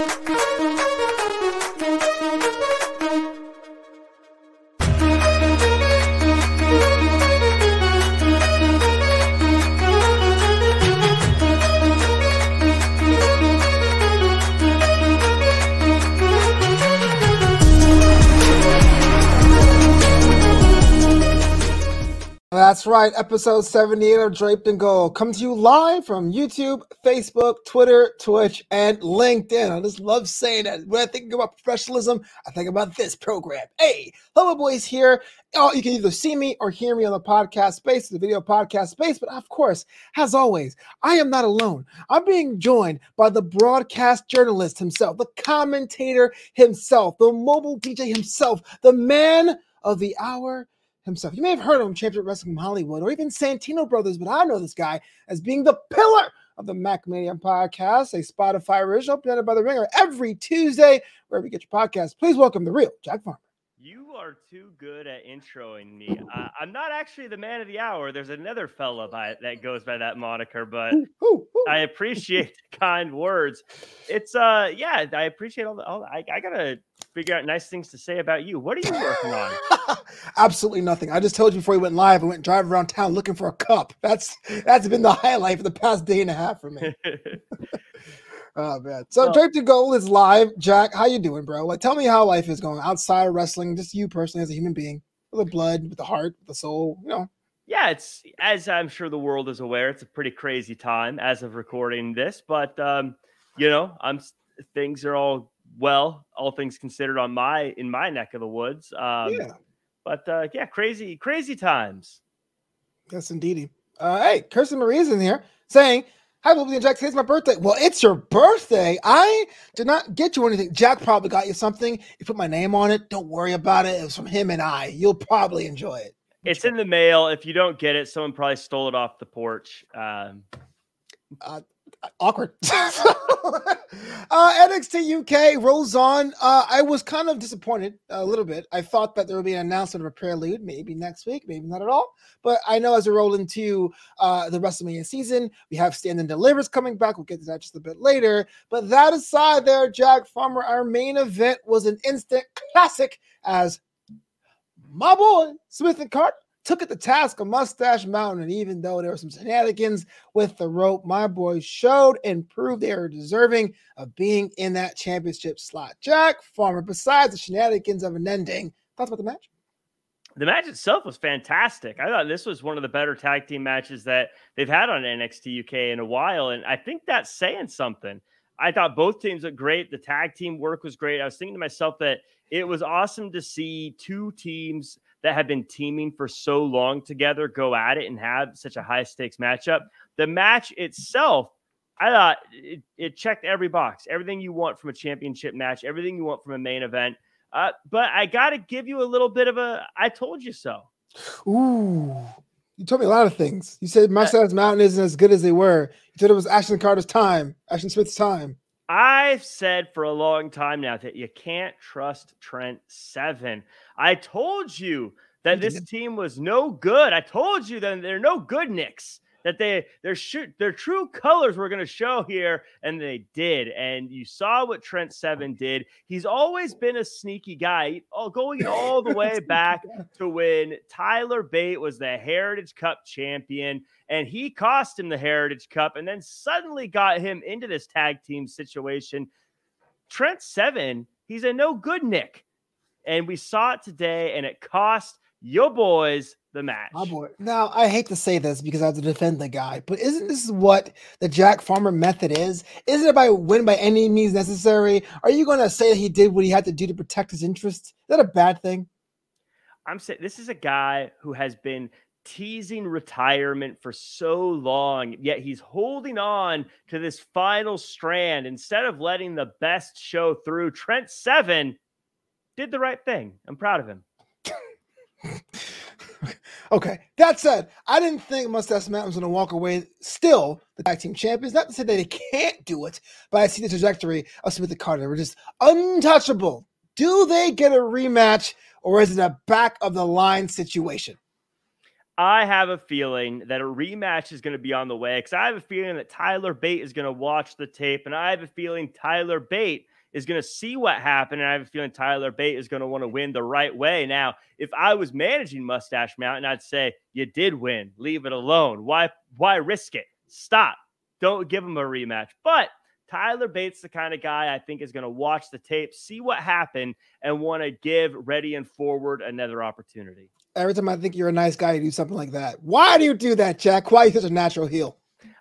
Thank you. That's right. Episode 78 of Draped in Gold comes to you live from YouTube, Facebook, Twitter, Twitch, and LinkedIn. I just love saying that. When I think about professionalism, I think about this program. Hey, hello, boys here. Oh, you can either see me or hear me on the podcast space, the video podcast space. But of course, as always, I am not alone. I'm being joined by the broadcast journalist himself, the commentator himself, the mobile DJ himself, the man of the hour himself. You may have heard of him, Championship Wrestling from Hollywood, or even Santino Brothers, but I know this guy as being the pillar of the MacMania podcast, a Spotify original presented by The Ringer every Tuesday, wherever you get your podcast. Please welcome the real Jack Farmer. You are too good at introing me. Uh, I'm not actually the man of the hour. There's another fella by that goes by that moniker, but. I appreciate the kind words. It's uh, yeah, I appreciate all the. All, I, I gotta figure out nice things to say about you. What are you working on? Absolutely nothing. I just told you before we went live, I went driving around town looking for a cup. That's that's been the highlight for the past day and a half for me. Oh man. So Draped in Gold is live. Jack, how you doing, bro? Like tell me how life is going outside of wrestling, just you personally as a human being, with the blood, with the heart, with the soul, you know. yeah, it's as I'm sure the world is aware, it's a pretty crazy time as of recording this, but um, you know, I'm things are all well, all things considered on my in my neck of the woods. Um, yeah. but uh, yeah, crazy, crazy times. Yes, indeedy. Uh, hey, Kirsten Marie's in here saying, Hi, Bobby and Jack. Today's my birthday. Well, it's your birthday. I did not get you anything. Jack probably got you something. You put my name on it. Don't worry about it. It was from him and I. You'll probably enjoy it. It's in the mail. If you don't get it, someone probably stole it off the porch. Um, awkward. uh, NXT UK rolls on. Uh, I was kind of disappointed a little bit. I thought that there would be an announcement of a prelude, maybe next week, maybe not at all. But I know as we roll into uh, the WrestleMania season, we have Stand and Delivers coming back. We'll get to that just a bit later. But that aside, there, Jack Farmer, our main event was an instant classic as my boy Smith and Cart took it to task of Mustache Mountain. And even though there were some shenanigans with the rope, my boys showed and proved they are deserving of being in that championship slot. Jack Farmer, besides the shenanigans of an ending, thoughts about the match? the match itself was fantastic. I thought this was one of the better tag team matches that they've had on NXT UK in a while, and I think that's saying something. I thought both teams looked great. The tag team work was great. I was thinking to myself that it was awesome to see two teams that have been teaming for so long together go at it and have such a high stakes matchup. The match itself, I thought it, it checked every box, everything you want from a championship match, everything you want from a main event. Uh, but I got to give you a little bit of a I told you so. Ooh. You told me a lot of things. You said my Mustache Mountain isn't as good as they were. You said it was Ashton Carter's time, Ashton Smith's time. I've said for a long time now that you can't trust Trent Seven. I told you that this team was no good. I told you that they're no good Knicks. That they their shoot their true colors were going to show here, and they did. And you saw what Trent Seven did. He's always been a sneaky guy, all going all the way back to when Tyler Bate was the Heritage Cup champion, and he cost him the Heritage Cup, and then suddenly got him into this tag team situation. Trent Seven, he's a no good Nick, and we saw it today, and it cost your boys the match. My boy. Now, I hate to say this because I have to defend the guy, but isn't this what the Jack Farmer method is? Isn't it by win by any means necessary? Are you going to say that he did what he had to do to protect his interests? Is that a bad thing? I'm saying this is a guy who has been teasing retirement for so long, yet he's holding on to this final strand instead of letting the best show through. Trent Seven did the right thing. I'm proud of him. okay. That said, I didn't think Mustache Mountain was going to walk away still the tag team champions. Not to say that they can't do it, but I see the trajectory of Smith and Carter. We're just untouchable. Do they get a rematch or is it a back of the line situation? I have a feeling that a rematch is going to be on the way because I have a feeling that Tyler Bate is going to watch the tape, and I have a feeling Tyler Bate is going to see what happened, and I have a feeling Tyler Bate is going to want to win the right way. Now, if I was managing Mustache Mountain, I'd say you did win, leave it alone. Why? Why risk it? Stop. Don't give him a rematch. But Tyler Bate's, the kind of guy I think is going to watch the tape, see what happened, and want to give ready and forward another opportunity every time I think you're a nice guy, you do something like that. Why do you do that, Jack? Why are you such a natural heel?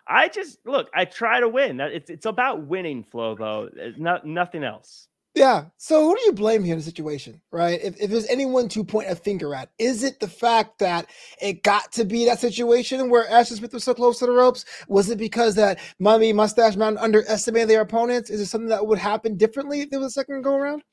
I just look. I try to win. It's it's about winning, Flobo. Eh, not nothing else. Yeah. So who do you blame here in the situation, right? If, if there's anyone to point a finger at, is it the fact that it got to be that situation where Ashton Smith was so close to the ropes? Was it because that Mummy Mustache Mountain underestimated their opponents? Is it something that would happen differently if there was a second go around?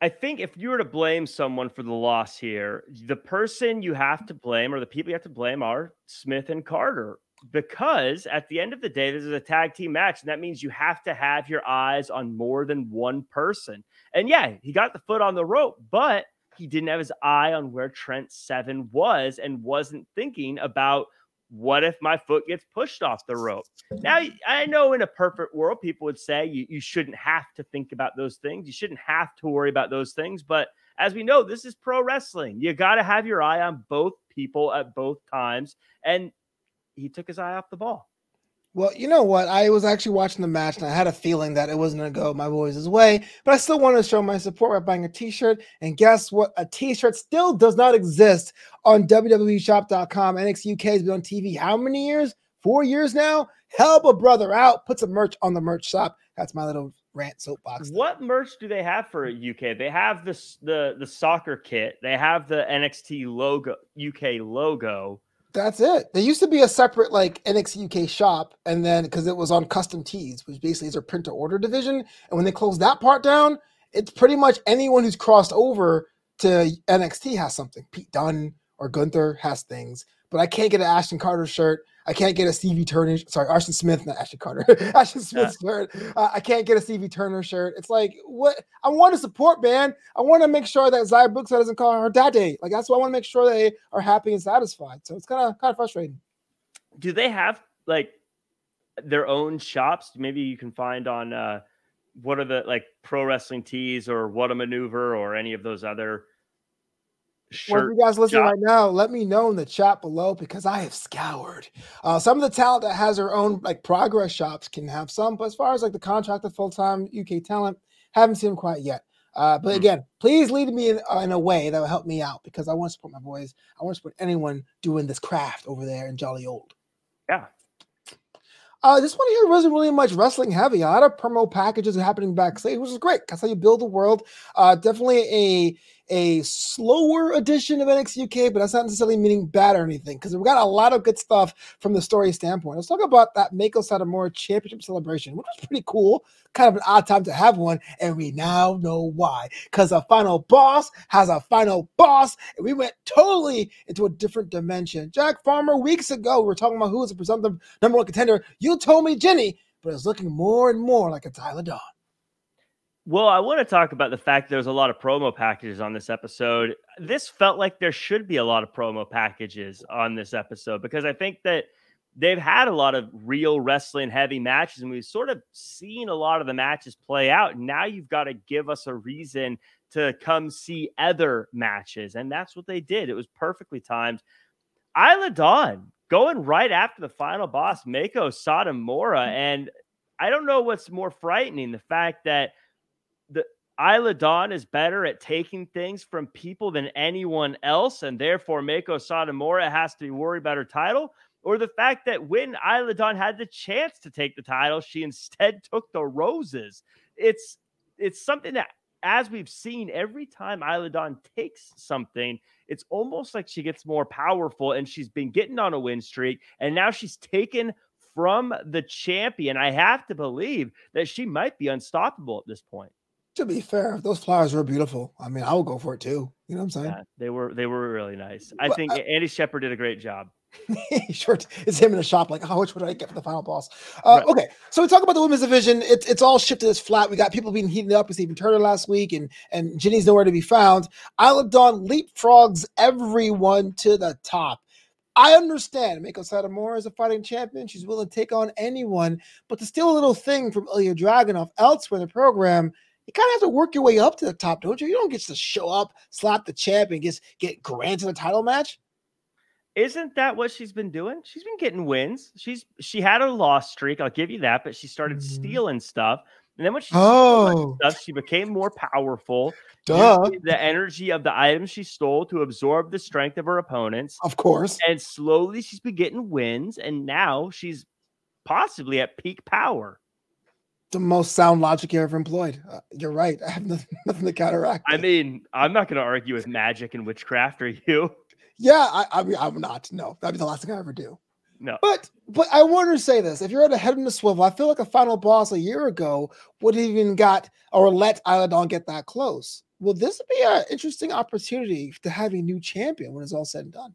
I think if you were to blame someone for the loss here, the person you have to blame or the people you have to blame are Smith and Carter. Because at the end of the day, this is a tag team match, and that means you have to have your eyes on more than one person. And yeah, he got the foot on the rope, but he didn't have his eye on where Trent Seven was and wasn't thinking about what if my foot gets pushed off the rope? Now, I know in a perfect world, people would say you, you shouldn't have to think about those things. You shouldn't have to worry about those things. But as we know, this is pro wrestling. You got to have your eye on both people at both times. And he took his eye off the ball. Well, you know what? I was actually watching the match and I had a feeling that it wasn't going to go my boys' way, but I still wanted to show my support by buying a t shirt. And guess what? A t shirt still does not exist on WWEshop.com. NXT UK has been on TV how many years? Four years now? Help a brother out. Put some merch on the merch shop. That's my little rant soapbox. What merch do they have for UK? They have this the the soccer kit. They have the NXT logo UK logo. That's it. There used to be a separate like NXT UK shop, and then because it was on custom tees, which basically is their print to order division. And when they closed that part down, it's pretty much anyone who's crossed over to NXT has something. Pete Dunne or Gunther has things, but I can't get an Ashton Carter shirt. I can't get a Stevie Turner. Sorry, Ashton Smith, not Ashton Carter. Ashton Smith yeah. shirt. Uh, I can't get a Stevie Turner shirt. It's like what I want to support, man. I want to make sure that Xia Brooks doesn't call her daddy. Like that's why I want to make sure they are happy and satisfied. So it's kind of kind of frustrating. Do they have like their own shops? Maybe you can find on uh, what are the like pro wrestling tees or what a maneuver or any of those other well, if you guys listening right now, let me know in the chat below because I have scoured. Uh, some of the talent that has their own like progress shops can have some, but as far as like the contracted full time UK talent, haven't seen them quite yet. Uh, but mm-hmm. again, please lead me in, uh, in, a way that will help me out because I want to support my boys. I want to support anyone doing this craft over there in Jolly Old. Yeah. Uh, this one here wasn't really much wrestling heavy. A lot of promo packages happening backstage, which is great. That's how you build the world. Uh, definitely a a slower edition of NXT UK, but that's not necessarily meaning bad or anything because we got a lot of good stuff from the story standpoint. Let's talk about that Meiko Satomura championship celebration, which was pretty cool. Kind of an odd time to have one, and we now know why. Because a final boss has a final boss, and we went totally into a different dimension. Jack Farmer, weeks ago, we were talking about who is the presumptive number one contender. You told me Jinny, but it's looking more and more like a Isla Dawn. Well, I want to talk about the fact that there's a lot of promo packages on this episode. This felt like there should be a lot of promo packages on this episode because I think that they've had a lot of real wrestling heavy matches and we've sort of seen a lot of the matches play out. Now you've got to give us a reason to come see other matches. And that's what they did. It was perfectly timed. Isla Dawn going right after the final boss, Mako Satomura. Mm. And I don't know what's more frightening the fact that the Isla Dawn is better at taking things from people than anyone else, and therefore Mako Satomura has to be worried about her title, or the fact that when Isla Dawn had the chance to take the title, she instead took the roses. It's it's something that, as we've seen, every time Isla Dawn takes something, it's almost like she gets more powerful, and she's been getting on a win streak, and now she's taken from the champion. I have to believe that she might be unstoppable at this point to be fair, those flowers were beautiful. I mean, I would go for it too. You know what I'm saying? Yeah, they were they were really nice. I think I, Andy Shepherd did a great job. sure, it's him in the shop. Like, how much would I get for the final boss? Uh, right. Okay, so we talk about the women's division. It's it's all shifted as flat. We got people being heated up with Stevie Turner last week, and and Jinny's nowhere to be found. Isla Dawn leapfrogs everyone to the top. I understand Meiko Satomura is a fighting champion. She's willing to take on anyone, but to steal a little thing from Ilya Dragunov elsewhere in the program, you kind of have to work your way up to the top, don't you? You don't get to show up, slap the champ, and just get granted a title match. Isn't that what she's been doing? She's been getting wins. She's she had a loss streak. I'll give you that, but she started mm-hmm. stealing stuff. And then when she oh. stuff, she became more powerful. Duh. The energy of the items she stole to absorb the strength of her opponents. Of course. And slowly she's been getting wins. And now she's possibly at peak power. The most sound logic you ever employed. Uh, you're right. I have nothing, nothing to counteract. I mean, I'm not going to argue with magic and witchcraft, are you? Yeah, I, I mean, I'm not. No, that'd be the last thing I ever do. No. But but I want to say this: if you're at a head in the swivel, I feel like a final boss a year ago would have even got or let Isla Dawn get that close. Will this be an interesting opportunity to have a new champion when it's all said and done?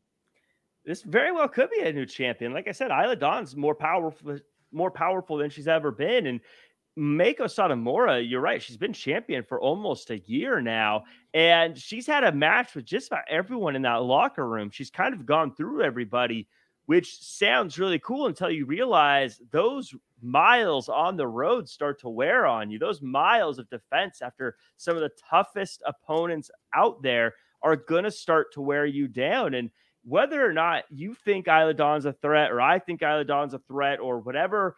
This very well could be a new champion. Like I said, Isla Dawn's more powerful, more powerful than she's ever been, and Meiko Satomura, you're right. She's been champion for almost a year now, and she's had a match with just about everyone in that locker room. She's kind of gone through everybody which sounds really cool until you realize those miles on the road start to wear on you. Those miles of defense after some of the toughest opponents out there are going to start to wear you down. And whether or not you think Isla Dawn's a threat, or I think Isla Dawn's a threat, or whatever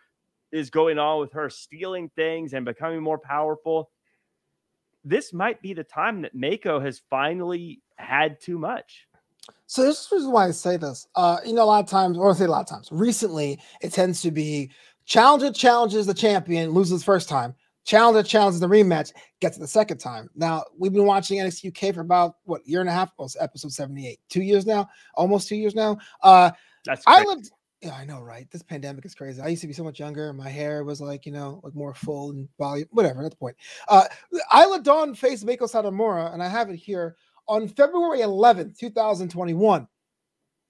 is going on with her stealing things and becoming more powerful, this might be the time that Mako has finally had too much. So this is why I say this. Uh, you know, a lot of times, or I say a lot of times, recently it tends to be challenger challenges the champion, loses first time. Challenger challenges the rematch, gets it the second time. Now we've been watching NXT UK for about what year and a half? Oh, episode seventy eight, two years now, almost two years now. Uh, That's I lived. Yeah, I know, right? This pandemic is crazy. I used to be so much younger. My hair was like, you know, like more full and volume. Whatever. That's the point. Uh, Isla Dawn faced Meiko Satomura, and I have it here on February 11th, 2021.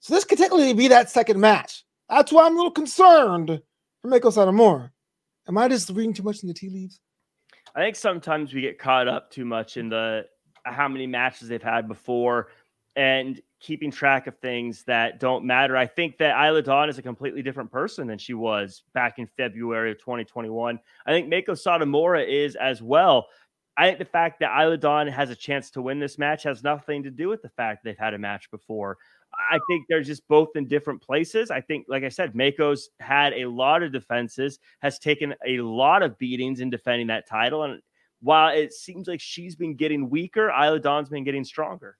So this could technically be that second match. That's why I'm a little concerned for Meiko Satomura. Am I just reading too much in the tea leaves? I think sometimes we get caught up too much in the how many matches they've had before and keeping track of things that don't matter. I think that Isla Dawn is a completely different person than she was back in February of 2021. I think Mako Satomura is as well. I think the fact that Isla Dawn has a chance to win this match has nothing to do with the fact they've had a match before. I think they're just both in different places. I think, like I said, Mako's had a lot of defenses, has taken a lot of beatings in defending that title. And while it seems like she's been getting weaker, Isla Dawn's been getting stronger.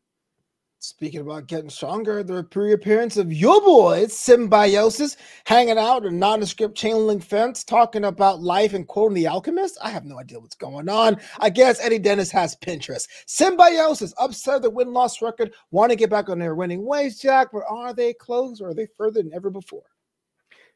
Speaking about getting stronger, the reappearance of your boys, Symbiosis, hanging out in nondescript chain link fence, talking about life and quoting The Alchemist. I have no idea what's going on. I guess Eddie Dennis has Pinterest. Symbiosis upset the win loss record, want to get back on their winning ways, Jack, but are they close or are they further than ever before?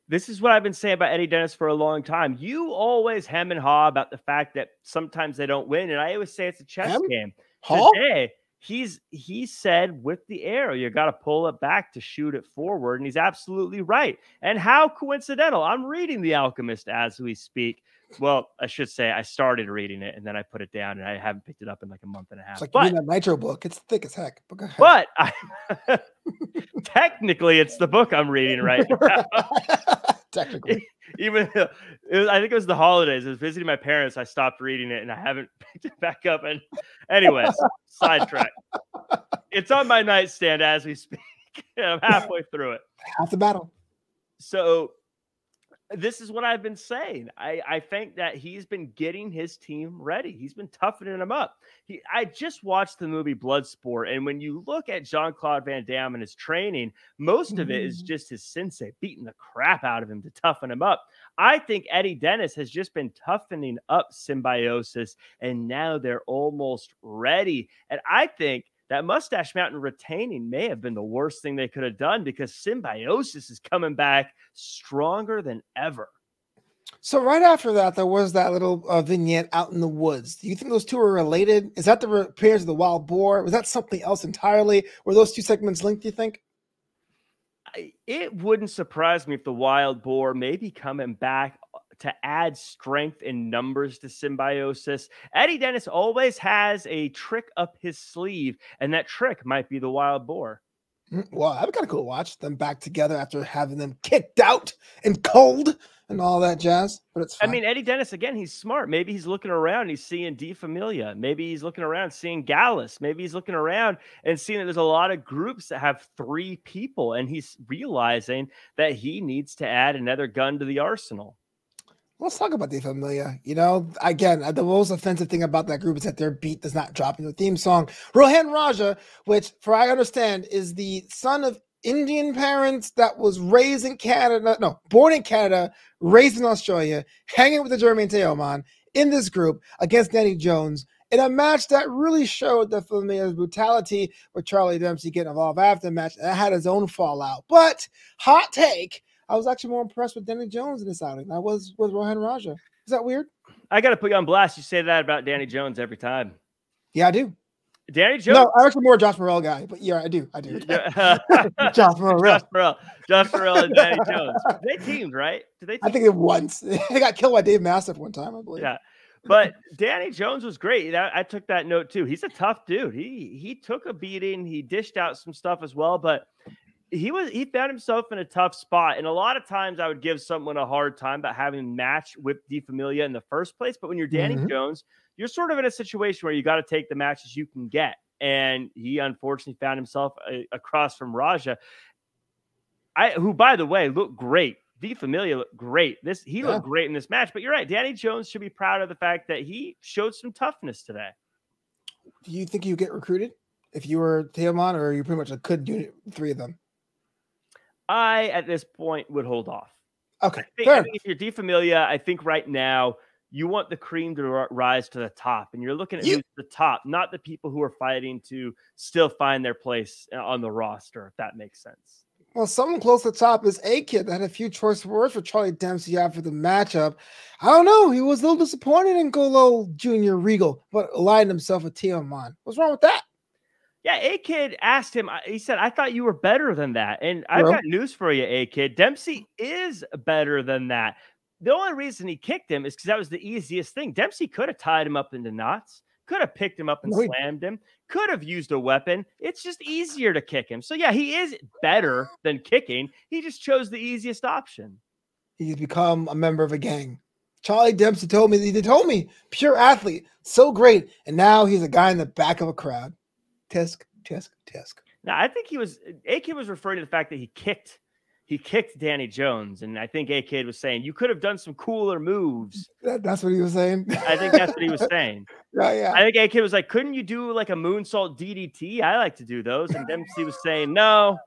This is what I've been saying about Eddie Dennis for a long time. You always hem and haw about the fact that sometimes they don't win, and I always say it's a chess hem? game. Haw? Today, he's he said with the arrow you got to pull it back to shoot it forward and he's absolutely right. And how coincidental i'm reading the alchemist as we speak. Well i should say i started reading it and then i put it down and i haven't picked it up in like a month and a half it's like but, that nitro book. It's thick as heck but, but I, technically it's the book i'm reading right. now. Technically even was, I think it was the holidays. I was visiting my parents. I stopped reading it and I haven't picked it back up. And anyways, sidetrack. It's on my nightstand as we speak. I'm halfway through it. Half the battle. So this is what I've been saying. I, I think that he's been getting his team ready. He's been toughening them up. He, I just watched the movie Bloodsport, and when you look at Jean Claude Van Damme and his training, most of it is mm-hmm. just his sensei beating the crap out of him to toughen him up. I think Eddie Dennis has just been toughening up symbiosis, and now they're almost ready. And I think that Mustache Mountain retaining may have been the worst thing they could have done because symbiosis is coming back stronger than ever. So right after that, there was that little uh, vignette out in the woods. Do you think those two are related? Is that the appearance of the wild boar? Was that something else entirely? Were those two segments linked? Do you think? It wouldn't surprise me if the wild boar may be coming back to add strength in numbers to symbiosis. Eddie Dennis always has a trick up his sleeve, and that trick might be the wild boar. Mm, well, be kind of cool to watch them back together after having them kicked out and cold and all that jazz. But it's I mean, Eddie Dennis again. He's smart. Maybe he's looking around. He's seeing Die Familie. Maybe he's looking around seeing Gallus. Maybe he's looking around and seeing that there's a lot of groups that have three people, and he's realizing that he needs to add another gun to the arsenal. Let's talk about the Familia. You know, again, uh, the most offensive thing about that group is that their beat does not drop in the theme song. Rohan Raja, which, for I understand, is the son of Indian parents that was raised in Canada, no, born in Canada, raised in Australia, hanging with the German Teoman in this group against Danny Jones in a match that really showed the Familia's brutality with Charlie Dempsey getting involved after the match. That had his own fallout. But hot take I was actually more impressed with Danny Jones in this outing. I was with Rohan Raja. Is that weird? I got to put you on blast. You say that about Danny Jones every time. Yeah, I do. Danny Jones. No, I'm actually more Josh Morrell guy, but yeah, I do. I do. Josh Morrell. Josh Morrell. Josh Morrell and Danny Jones. They teamed, right? Did they? Team? I think it once. they got killed by Dave Mastiff one time, I believe. Yeah. But Danny Jones was great. I took that note too. He's a tough dude. He he took a beating. He dished out some stuff as well, but he was he found himself in a tough spot. And a lot of times I would give someone a hard time about having match with Die Familie in the first place. But when you're Danny mm-hmm. Jones, you're sort of in a situation where you got to take the matches you can get. And he unfortunately found himself a, across from Raja. I who by the way looked great. Die Familie looked great. This he yeah. looked great in this match. But you're right, Danny Jones should be proud of the fact that he showed some toughness today. Do you think you get recruited if you were Teoman, or you pretty much could do three of them? I at this point would hold off. Okay, I think, I think if you're Die Familie, I think right now you want the cream to rise to the top, and you're looking at you, the top, not the people who are fighting to still find their place uh, on the roster. If that makes sense. Well, someone close to the top is A Kid that had a few choice words for Charlie Dempsey after the matchup. I don't know. He was a little disappointed in Golo Jr. Regal, but aligned himself with Teoman. What's wrong with that? Yeah, A Kid asked him, he said, I thought you were better than that. And I've got news for you, A Kid. Dempsey mm. is better than that. The only reason he kicked him is because that was the easiest thing. Dempsey could have tied him up into knots, could have picked him up and slammed him, could have used a weapon. It's just easier to kick him. So, yeah, he is better than kicking. He just chose the easiest option. He's become a member of a gang. Charlie Dempsey told me, he told me, pure athlete, so great. And now he's a guy in the back of a crowd. Tisk, tisk, tisk. Now I think he was A Kid was referring to the fact that he kicked he kicked Danny Jones, and I think A Kid was saying you could have done some cooler moves. That, that's what he was saying. I think that's what he was saying. yeah, yeah. I think A Kid was like, couldn't you do like a moonsault DDT? I like to do those, and Dempsey was saying, no,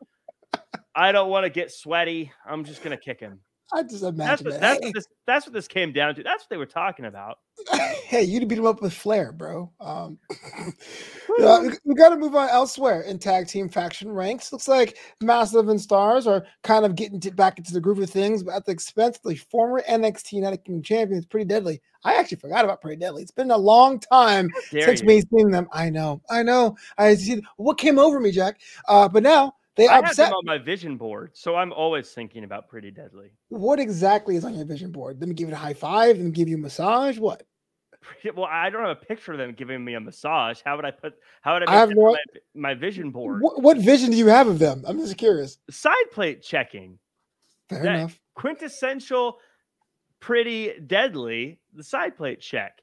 I don't want to get sweaty. I'm just gonna kick him. I just imagine that's what, that's, what this, that's what this came down to. That's what they were talking about. hey, you'd beat him up with flair, bro. Um, we, we got to move on elsewhere in tag team faction ranks. Looks like Mastiff and Starz are kind of getting to, back into the groove of things, but at the expense of the former NXT United Kingdom champions, Pretty Deadly. I actually forgot about Pretty Deadly. It's been a long time since you. me seeing them. I know, I know. I see what came over me, Jack. Uh, but now they I upset have them on my vision board, so I'm always thinking about Pretty Deadly. What exactly is on your vision board? Let me give it a high five. Let me give you a massage. What? Well, I don't have a picture of them giving me a massage. How would I put? How would I? I have no, my, my, vision board. What, what, vision do you have of them? I'm just curious. Side plate checking. Fair that enough. Quintessential, pretty deadly. The side plate check.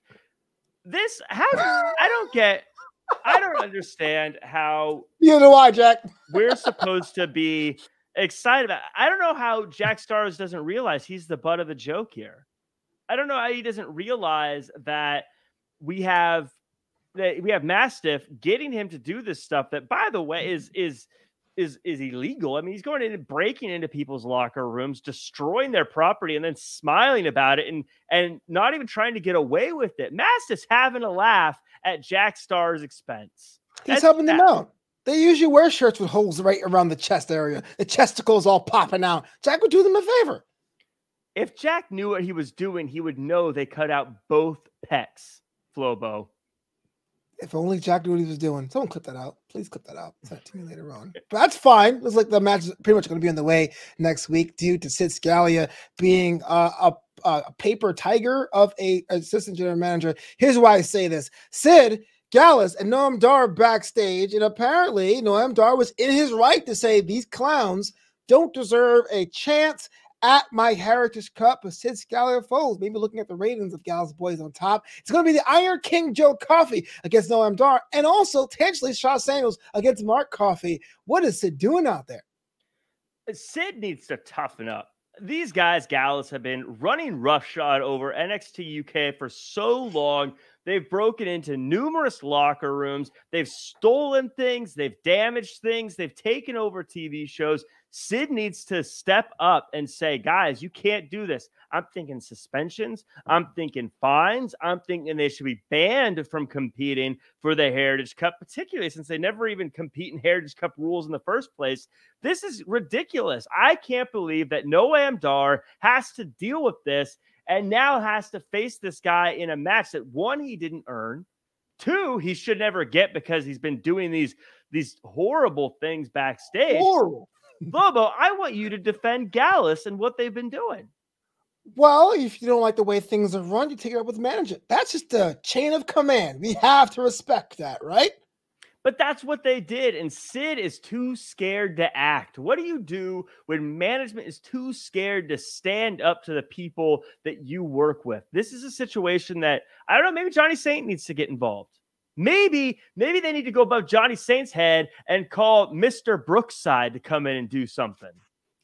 This how I don't get I don't understand how. You know why, Jack? we're supposed to be excited about. I don't know how Jack Starz doesn't realize he's the butt of the joke here. I don't know how he doesn't realize that we have that we have Mastiff getting him to do this stuff. That, by the way, is is is is illegal. I mean, he's going in and breaking into people's locker rooms, destroying their property, and then smiling about it, and and not even trying to get away with it. Mastiff's having a laugh at Jack Star's expense. He's That's helping them out. They usually wear shirts with holes right around the chest area, the chesticles all popping out. Jack would do them a favor. If Jack knew what he was doing, he would know they cut out both pecs, Flobo. If only Jack knew what he was doing. Someone clip that out. Please clip that out. Send it to me later on. But that's fine. Looks like the match is pretty much going to be on the way next week due to Sid Scala being uh, a, a paper tiger of a assistant general manager. Here's why I say this: Sid Gallus and Noam Dar backstage, and apparently Noam Dar was in his right to say these clowns don't deserve a chance at my Heritage Cup with Sid Scala foes. Maybe looking at the ratings of Gallus Boys on top. It's going to be the Iron King Joe Coffey against Noam Dar, and also potentially Sha Samuels against Mark Coffey. What is Sid doing out there? Sid needs to toughen up. These guys, Gallus, have been running roughshod over NXT UK for so long. They've broken into numerous locker rooms. They've stolen things. They've damaged things. They've taken over TV shows. Sid needs to step up and say, guys, you can't do this. I'm thinking suspensions. I'm thinking fines. I'm thinking they should be banned from competing for the Heritage Cup, particularly since they never even compete in Heritage Cup rules in the first place. This is ridiculous. I can't believe that Noam Dar has to deal with this and now has to face this guy in a match that one, he didn't earn. Two, he should never get because he's been doing these these horrible things backstage. Horrible. Bobo, I want you to defend Gallus and what they've been doing. Well, if you don't like the way things are run, you take it up with management. That's just a chain of command. We have to respect that, right? But that's what they did. And Sid is too scared to act. What do you do when management is too scared to stand up to the people that you work with? This is a situation that I don't know, maybe Johnny Saint needs to get involved. Maybe, maybe they need to go above Johnny Saint's head and call Mr. Brookside to come in and do something.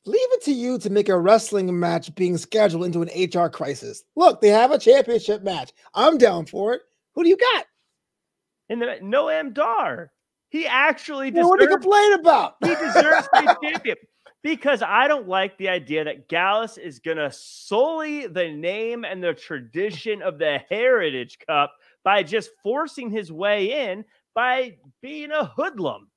Leave it to you to make a wrestling match being scheduled into an HR crisis. Look, they have a championship match. I'm down for it. Who do you got? And the Noam Dar. He actually deserves, what do you complain about? he deserves to be champion because I don't like the idea that Gallus is going to sully the name and the tradition of the Heritage Cup by just forcing his way in by being a hoodlum.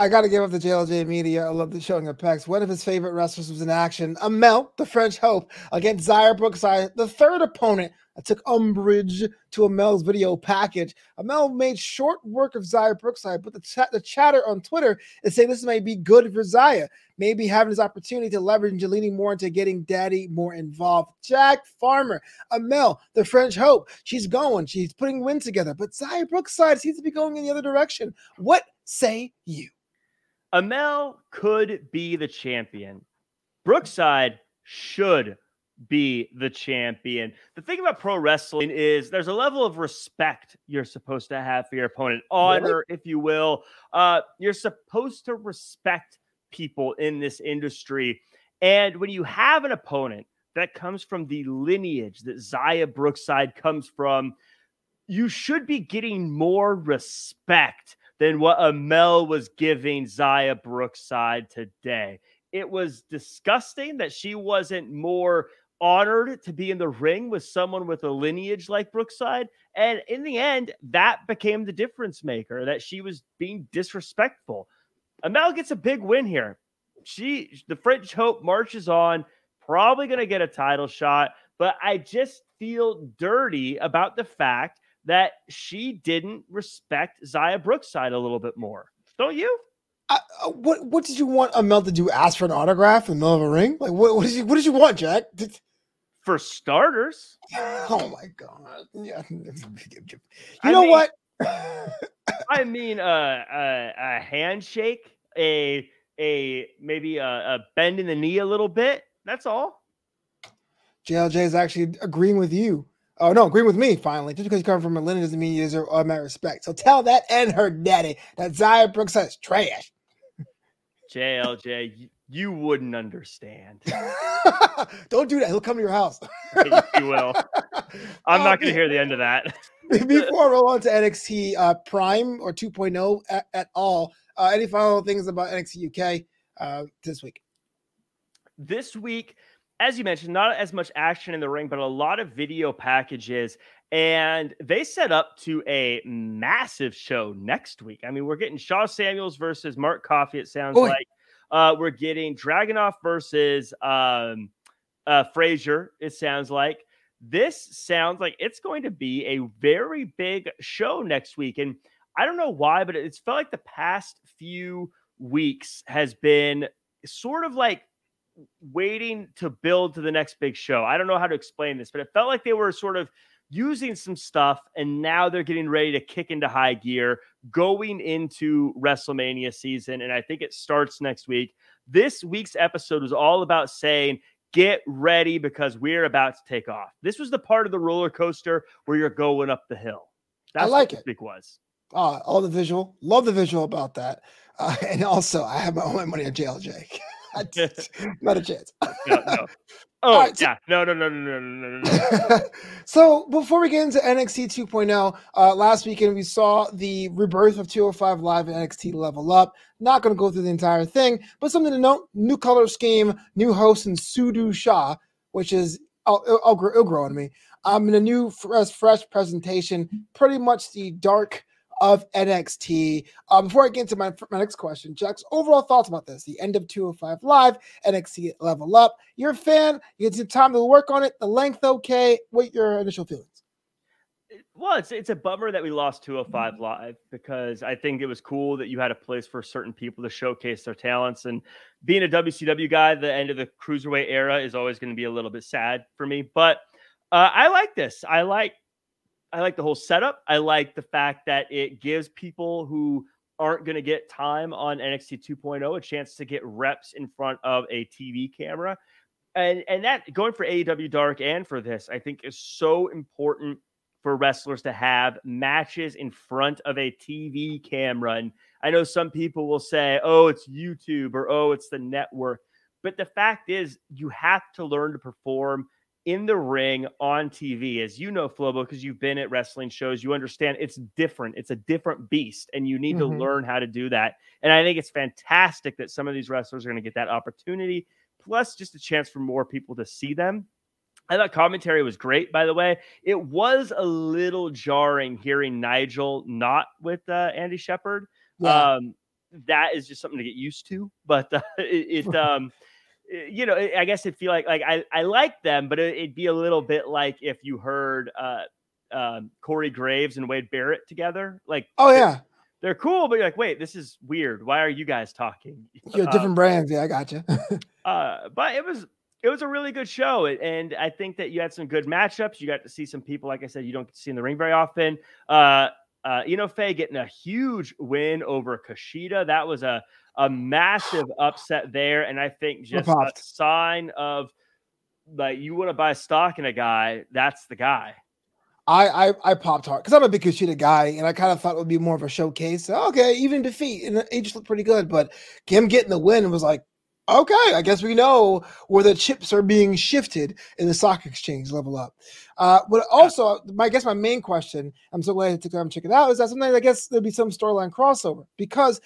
I got to give up the JLJ media. I love the showing of Pex. One of his favorite wrestlers was in action. Amale, the French Hope, against Xia Brookside, the third opponent I took umbrage to Amale's video package. Amale made short work of Xia Brookside, but the, ch- the chatter on Twitter is saying this may be good for Xia. Maybe having this opportunity to leverage and leaning more into getting daddy more involved. Jack Farmer, Amale, the French Hope. She's going. She's putting wins together. But Xia Brookside seems to be going in the other direction. What say you? Amale could be the champion. Brookside should be the champion. The thing about pro wrestling is there's a level of respect you're supposed to have for your opponent, honor, really? if you will. Uh, you're supposed to respect people in this industry. And when you have an opponent that comes from the lineage that Xia Brookside comes from, you should be getting more respect than what Amale was giving Xia Brookside today. It was disgusting that she wasn't more honored to be in the ring with someone with a lineage like Brookside. And in the end, that became the difference maker that she was being disrespectful. Amale gets a big win here. She, the French Hope, marches on, probably going to get a title shot. But I just feel dirty about the fact that she didn't respect Xia Brookside a little bit more. Don't you? Uh, what What did you want Amale to do? Ask for an autograph in the middle of a ring? Like what? What did you What did you want, Jack? Did, for starters. Oh my god! Yeah, you I know mean, what? I mean, uh, a, a handshake, a a maybe a, a bend in the knee a little bit. That's all. JLJ is actually agreeing with you. Oh no, agreeing with me finally. Just because you come from a lineage doesn't mean you deserve automatic respect. So tell that and her daddy that Xia Brooks is trash. JLJ, you wouldn't understand. Don't do that. He'll come to your house. he will. I'm not going to hear the end of that. Before I roll on to NXT uh, Prime or 2.0 at, at all, uh, any final things about NXT UK uh, this week? This week, as you mentioned, not as much action in the ring, but a lot of video packages. And they set up to a massive show next week. I mean, we're getting Sha Samuels versus Mark Coffey, it sounds like. Uh, we're getting Dragunov versus um, uh, Frazer, it sounds like. This sounds like it's going to be a very big show next week. And I don't know why, but it's felt like the past few weeks has been sort of like waiting to build to the next big show. I don't know how to explain this, but it felt like they were sort of using some stuff, and now they're getting ready to kick into high gear going into WrestleMania season. And I think it starts next week. This week's episode was all about saying, get ready because we're about to take off. This was the part of the roller coaster where you're going up the hill. That's I like it. Week was. Uh, all the visual, love the visual about that. Uh, and also, I have my, all my money on JLJ. Not a chance. no, no. Oh right, yeah, no, no, no, no, no, no, no. so before we get into NXT 2.0, uh, last weekend we saw the rebirth of 205 Live and NXT Level Up. Not going to go through the entire thing, but something to note: new color scheme, new host in Sudu Shah, which is I'll, it'll, it'll grow on me. Um, in a new fresh, fresh presentation, pretty much the dark of NXT. Uh, before I get into my, my next question, Jack's overall thoughts about this, the end of 205 Live, NXT Level Up. You're a fan, you get some time to work on it, the length okay. What your initial feelings? Well, it's it's a bummer that we lost 205 Live because I think it was cool that you had a place for certain people to showcase their talents. And being a WCW guy, the end of the cruiserweight era is always going to be a little bit sad for me. But uh, I like this. I like I like the whole setup. I like the fact that it gives people who aren't going to get time on NXT 2.0 a chance to get reps in front of a TV camera. And and that going for AEW Dark and for this, I think is so important for wrestlers to have matches in front of a TV camera. And I know some people will say, "Oh, it's YouTube" or "Oh, it's the network." But the fact is, you have to learn to perform in the ring on TV, as you know, Flobo, because you've been at wrestling shows, you understand it's different. It's a different beast, and you need mm-hmm. to learn how to do that. And I think it's fantastic that some of these wrestlers are going to get that opportunity, plus just a chance for more people to see them. I thought commentary was great, by the way. It was a little jarring hearing Nigel not with uh, Andy Shepherd. Yeah. Um, that is just something to get used to, but uh, it, it um, you know, I guess it'd feel like like I, I like them, but it'd be a little bit like if you heard uh, um, Corey Graves and Wade Barrett together. Like, oh yeah, they're, cool, but you're like, wait, this is weird. Why are you guys talking? You're different brands. Yeah, I got you. uh, but it was it was a really good show, and I think that you had some good matchups. You got to see some people, like I said, you don't see in the ring very often. Uh, uh, Enofe getting a huge win over Kushida. That was a a massive upset there, and I think just a sign of like you want to buy stock in a guy, that's the guy. I I, I popped hard because I'm a big Kushida guy, and I kind of thought it would be more of a showcase. Okay, even defeat, and it just looked pretty good. But him getting the win was like, okay, I guess we know where the chips are being shifted in the stock exchange level up. Uh, but also, my I guess my main question, I'm so glad to come check it out, is that something I guess there'll be some storyline crossover because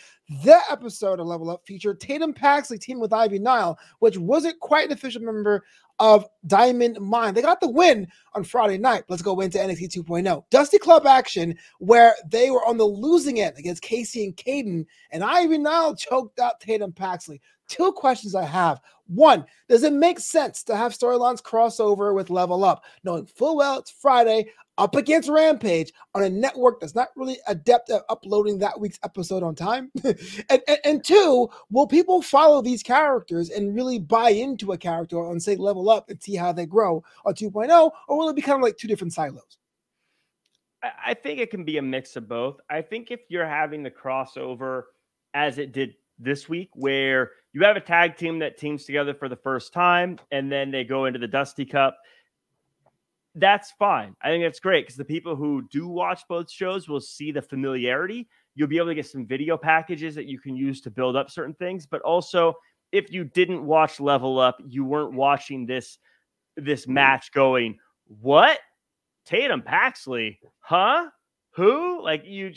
that episode of Level Up featured Tatum Paxley team with Ivy Nile, which wasn't quite an official member of Diamond Mine. They got the win on Friday night. Let's go into NXT 2.0. Dusty Cup action where they were on the losing end against Kacy and Kayden, and Ivy Nile choked out Tatum Paxley two questions I have. One, does it make sense to have storylines crossover with Level Up, knowing full well it's Friday up against Rampage on a network that's not really adept at uploading that week's episode on time? and, and, and, two, will people follow these characters and really buy into a character on, say, Level Up and see how they grow on 2.0, or will it be kind of like two different silos? I think it can be a mix of both. I think if you're having the crossover as it did this week, where you have a tag team that teams together for the first time and then they go into the Dusty Cup. That's fine. I think that's great because the people who do watch both shows will see the familiarity. You'll be able to get some video packages that you can use to build up certain things. But also, if you didn't watch Level Up, you weren't watching this this match going, what? Tatum Paxley, huh? Who? Like you,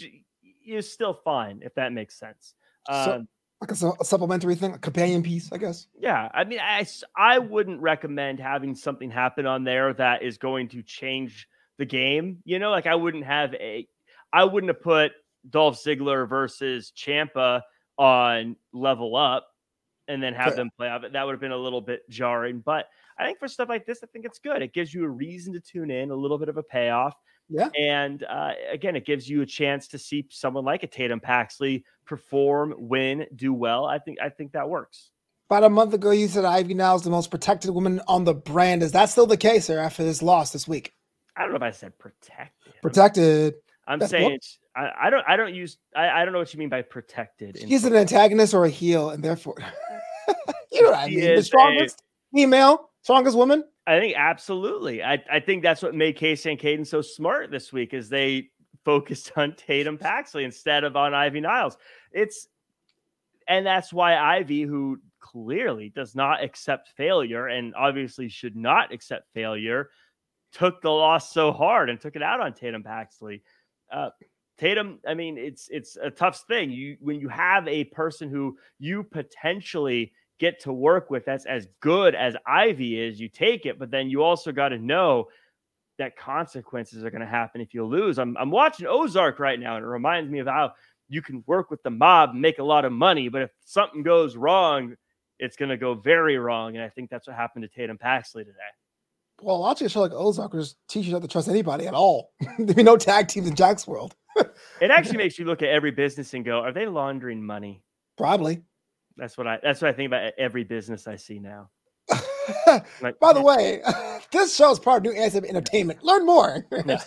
you're still fine if that makes sense. Um, like a, a, supplementary thing, a companion piece, I guess. Yeah, I mean, I I wouldn't recommend having something happen on there that is going to change the game. You know, like I wouldn't have a, I wouldn't have put Dolph Ziggler versus Ciampa on Level Up, and then have Fair. them play off it. That would have been a little bit jarring, but I think for stuff like this, I think it's good. It gives you a reason to tune in, a little bit of a payoff. Yeah. And uh, again, it gives you a chance to see someone like a Tatum Paxley perform, win, do well. I think I think that works. About a month ago, you said Ivy Nile is the most protected woman on the brand. Is that still the case, or after this loss this week? I don't know if I said protected. Protected. I'm That's saying I, I, don't I don't use I, I don't know what you mean by protected. He's an antagonist or a heel, and therefore you know what I mean. The strongest a, female, strongest woman. I think absolutely. I, I think that's what made Kacy and Kayden so smart this week is they focused on Tatum Paxley instead of on Ivy Niles. It's and that's why Ivy, who clearly does not accept failure and obviously should not accept failure, took the loss so hard and took it out on Tatum Paxley. Uh, Tatum, I mean, it's it's a tough thing. You when you have a person who you potentially get to work with that's as good as Ivy is, you take it, but then you also got to know that consequences are going to happen if you lose. I'm I'm watching Ozark right now, and it reminds me of how you can work with the mob and make a lot of money, but if something goes wrong, it's going to go very wrong. And I think that's what happened to Tatum Paxley today. Well, watching a show like Ozark just teach you not to trust anybody at all. There'd be no tag teams in Jack's world. it actually makes you look at every business and go, are they laundering money? Probably. That's what I that's what I think about every business I see now. like, By the way, this show is part of New Anthem Entertainment. Learn more. Yeah.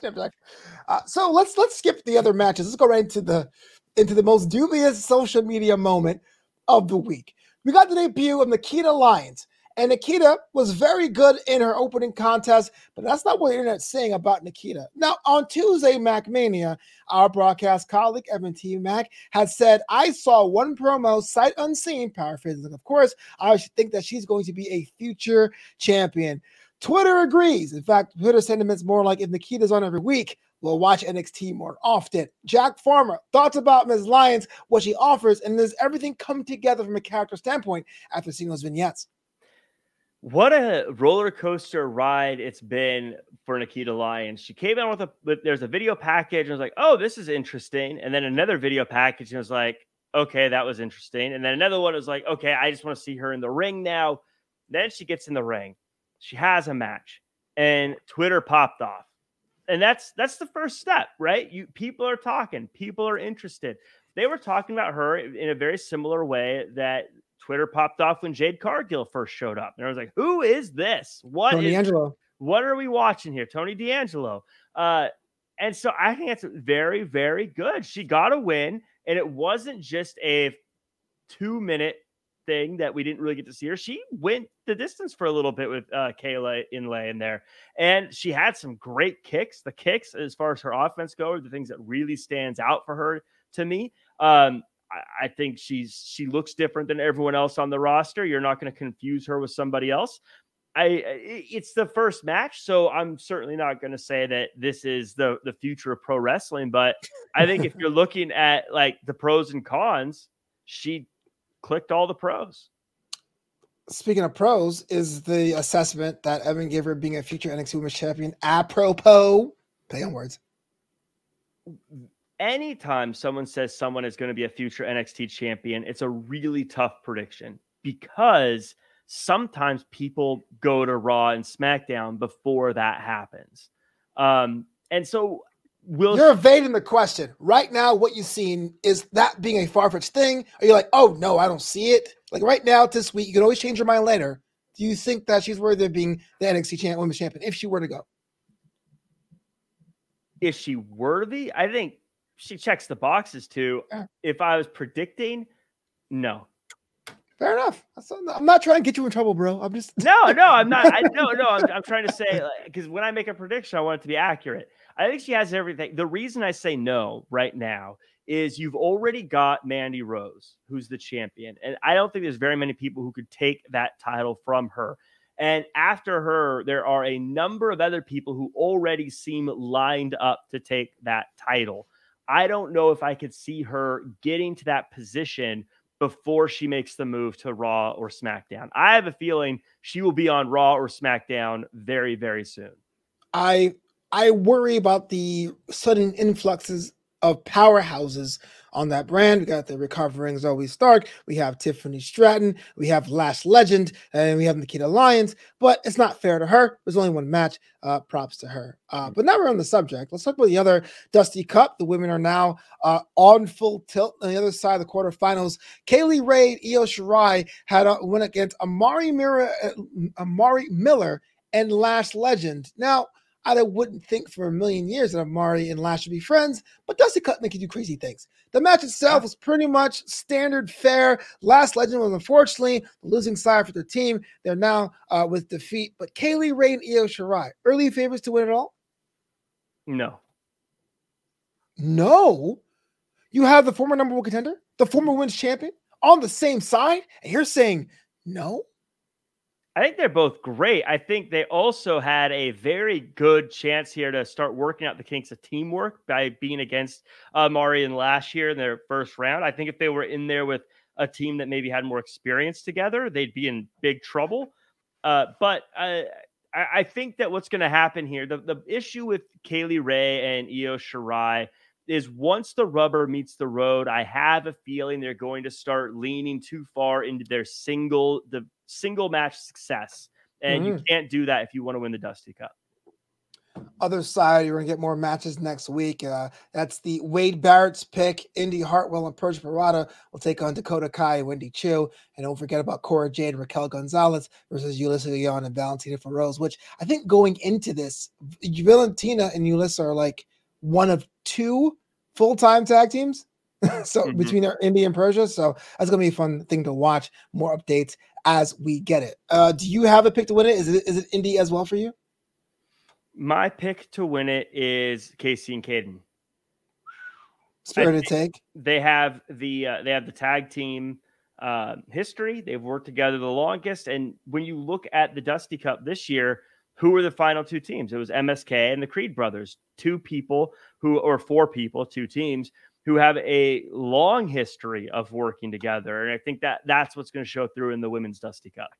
uh, so let's let's skip the other matches. Let's go right into the into the most dubious social media moment of the week. We got the debut of Nikkita Lyons. And Nikkita was very good in her opening contest, but that's not what the internet's saying about Nikkita. Now, on Tuesday, MacMania, our broadcast colleague Evan T. Mac had said, I saw one promo sight unseen, paraphrasing. Of course, I think that she's going to be a future champion. Twitter agrees. In fact, Twitter sentiments more like if Nikkita's on every week, we'll watch NXT more often. Jack Farmer, thoughts about Ms. Lyons, what she offers, and does everything come together from a character standpoint after seeing those vignettes? What a roller coaster ride it's been for Nikkita Lyons. She came out with a there's a video package and was like, "Oh, this is interesting," and then another video package and was like, "Okay, that was interesting," and then another one was like, "Okay, I just want to see her in the ring now." Then she gets in the ring, she has a match, and Twitter popped off, and that's that's the first step, right? You people are talking, people are interested. They were talking about her in a very similar way that Twitter popped off when Jade Cargill first showed up. And I was like, who is this? What Tony is, D'Angelo. What are we watching here? Tony D'Angelo. Uh, and so I think that's very, very good. She got a win, and it wasn't just a two minute thing that we didn't really get to see her. She went the distance for a little bit with uh, Kayla Inlay in there, and she had some great kicks. The kicks, as far as her offense go, are the things that really stands out for her to me. Um, I, think she's she looks different than everyone else on the roster. You're not going to confuse her with somebody else. I it's the first match, so I'm certainly not going to say that this is the the future of pro wrestling. But I think if you're looking at like the pros and cons, she clicked all the pros. Speaking of pros, is the assessment that Evan gave her being a future NXT Women's Champion apropos? Play on words anytime someone says someone is going to be a future NXT champion, it's a really tough prediction because sometimes people go to Raw and SmackDown before that happens. Um, and so will you're evading the question right now. What you've seen is that being a far fetched thing? Are you like, oh no, I don't see it? Like right now, this week, you can always change your mind later. Do you think that she's worthy of being the NXT champ, women's champion if she were to go? Is she worthy? I think she checks the boxes too. Yeah. If I was predicting, no. Fair enough. I'm not trying to get you in trouble, bro. I'm just no, no. I'm not. I, no, no. I'm, I'm trying to say because like, when I make a prediction, I want it to be accurate. I think she has everything. The reason I say no right now is you've already got Mandy Rose, who's the champion, and I don't think there's very many people who could take that title from her. And after her, there are a number of other people who already seem lined up to take that title. I don't know if I could see her getting to that position before she makes the move to Raw or SmackDown. I have a feeling she will be on Raw or SmackDown very, very soon. I I worry about the sudden influxes of powerhouses on that brand. We got the recovering Zoey Stark. We have Tiffany Stratton. We have Lash Legend, and we have Nikkita Lyons. But it's not fair to her. There's only one match. Uh, props to her. Uh, but now we're on the subject. Let's talk about the other Dusty Cup. The women are now uh, on full tilt on the other side of the quarterfinals. Kay Lee Ray, Io Shirai had a win against Amari Miller, uh, Amari Miller, and Lash Legend. Now I wouldn't think for a million years that Amari and Lash would be friends, but Dusty make you do crazy things. The match itself was pretty much standard fare. Lash Legend was unfortunately the losing side for their team. They're now uh, with defeat, but Kay Lee Ray and Io Shirai, early favorites to win it all? No. No. You have the former number one contender, the former women's champion on the same side, and you're saying no? I think they're both great. I think they also had a very good chance here to start working out the kinks of teamwork by being against uh, Mari and last year in their first round. I think if they were in there with a team that maybe had more experience together, they'd be in big trouble. Uh, but uh, I, I, think that what's going to happen here, the, the issue with Kay Lee Ray and Io Shirai is once the rubber meets the road, I have a feeling they're going to start leaning too far into their single the single match success. And mm-hmm. you can't do that if you want to win the Dusty Cup. Other side, you're going to get more matches next week. Uh, that's the Wade Barrett's pick. Indi Hartwell and Persia Pirotta will take on Dakota Kai and Wendy Choo. And don't forget about Cora Jade and Raquel Gonzalez versus Yulisa Leon and Valentina Feroz, which I think going into this, Valentina and Yulisa are like one of two full time tag teams. so mm-hmm. between our Indi and Persia. So that's gonna be a fun thing to watch. More updates as we get it. Uh, do you have a pick to win it? Is it is it Indi as well for you? My pick to win it is Kacy and Kayden. Spirited take. They have the uh, they have the tag team uh, history. They've worked together the longest. And when you look at the Dusty Cup this year, who were the final two teams? It was MSK and the Creed brothers, two people who, or four people, two teams who have a long history of working together. And I think that that's what's going to show through in the women's Dusty Cup.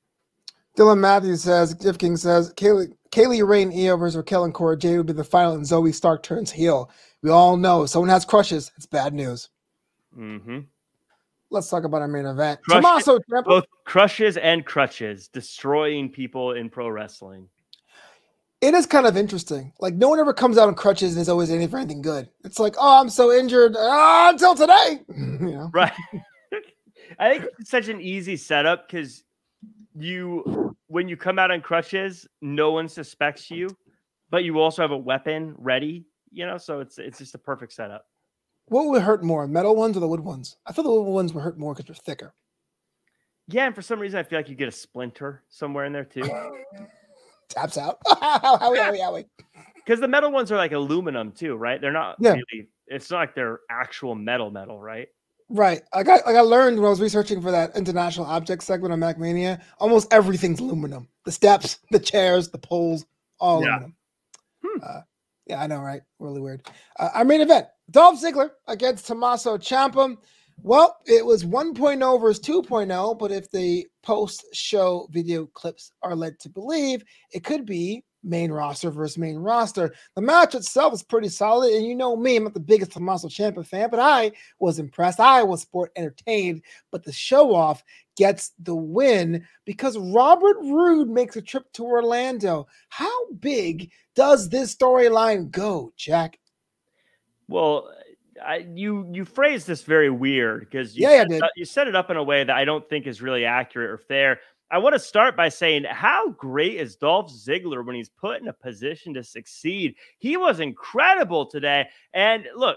Dylan Matthews says, Jeff King says, Kaylee, Kay Lee Ray and Io versus Raquel and Cora Jade would be the final, and Zoey Stark turns heel. We all know if someone has crushes, it's bad news. Mm-hmm. Let's talk about our main event. Crushes, Tommaso Ciampa. Both crushes and crutches, destroying people in pro wrestling it is kind of interesting. Like no one ever comes out on crutches and is always anything for anything good. It's like, oh, I'm so injured oh, until today. you know? Right. I think it's such an easy setup because you when you come out on crutches, no one suspects you, but you also have a weapon ready, you know, so it's it's just a perfect setup. What would hurt more, metal ones or the wood ones? I thought the wood ones would hurt more because they're thicker. Yeah, and for some reason I feel like you get a splinter somewhere in there too. taps out. howie, howie, howie. Because the metal ones are like aluminum too, right? They're not yeah. really. It's not like they're actual metal, metal, right? Right. Like I got like I learned when I was researching for that international object segment on MacMania. Almost everything's aluminum. The steps, the chairs, the poles, all yeah. aluminum. Hmm. Uh, yeah, I know, right? Really weird. Uh, our main event: Dolph Ziggler against Tommaso Ciampa. Well, it was 1.0 versus 2.0, but if the post show video clips are led to believe, it could be main roster versus main roster. The match itself was pretty solid, and you know me, I'm not the biggest Tommaso Ciampa fan, but I was impressed. I was sport entertained, but the show off gets the win because Robert Roode makes a trip to Orlando. How big does this storyline go, Jack? Well, I, you you phrased this very weird because you, yeah, set, you set it up in a way that I don't think is really accurate or fair. I want to start by saying how great is Dolph Ziggler when he's put in a position to succeed. He was incredible today, and look,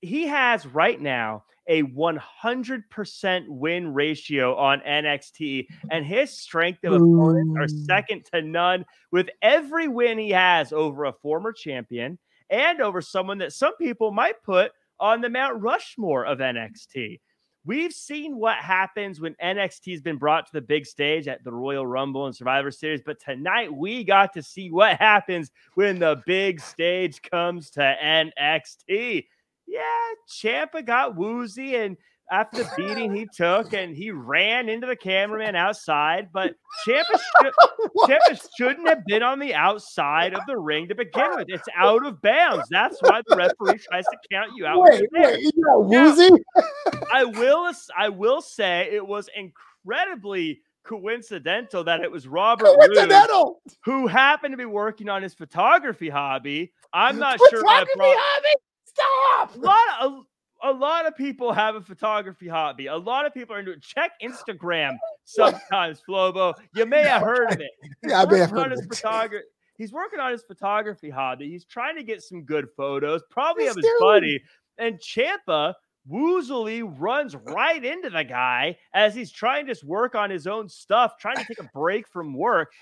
he has right now a 100% win ratio on NXT, and his strength of opponents are second to none. With every win he has over a former champion and over someone that some people might put on the Mount Rushmore of NXT. We've seen what happens when NXT has been brought to the big stage at the Royal Rumble and Survivor Series, but tonight we got to see what happens when the big stage comes to NXT. Yeah, Ciampa got woozy and after the beating he took and he ran into the cameraman outside. But Ciampa, should, shouldn't have been on the outside of the ring to begin with. It's out of bounds. That's why the referee tries to count you out. Wait, wait, you woozy? I will I will say it was incredibly coincidental that it was Robert Roode, who happened to be working on his photography hobby. I'm not photography sure. Photography hobby? Stop! A lot of, a lot of people have a photography hobby. A lot of people are into it. Check Instagram sometimes, Flobo. You may have heard of it. Yeah, I may have heard of it. Photography. He's working on his photography hobby. He's trying to get some good photos, probably of his buddy. And Ciampa woozily runs right into the guy as he's trying to work on his own stuff, trying to take a break from work.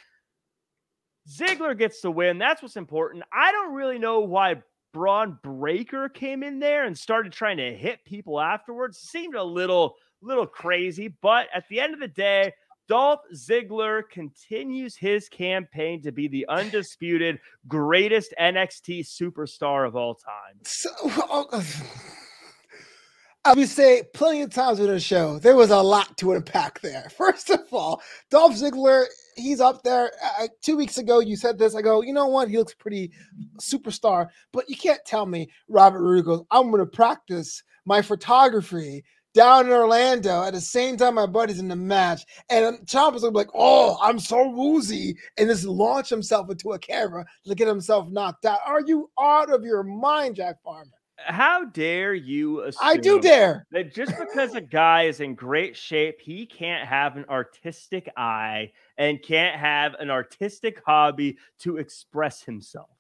Ziggler gets the win. That's what's important. I don't really know why Bron Breakker came in there and started trying to hit people afterwards. Seemed a little, little crazy, but at the end of the day, Dolph Ziggler continues his campaign to be the undisputed greatest NXT superstar of all time. So, oh, I would say plenty of times in the show, there was a lot to unpack there. First of all, Dolph Ziggler, he's up there. Uh, two weeks ago, you said this. I go, you know what? He looks pretty superstar, but you can't tell me Robert Roode goes, I'm going to practice my photography down in Orlando at the same time my buddy's in the match. And Ciampa's gonna be like, oh, I'm so woozy. And just launch himself into a camera to get himself knocked out. Are you out of your mind, Jack Farmer? How dare you assume I do dare that just because a guy is in great shape, he can't have an artistic eye and can't have an artistic hobby to express himself.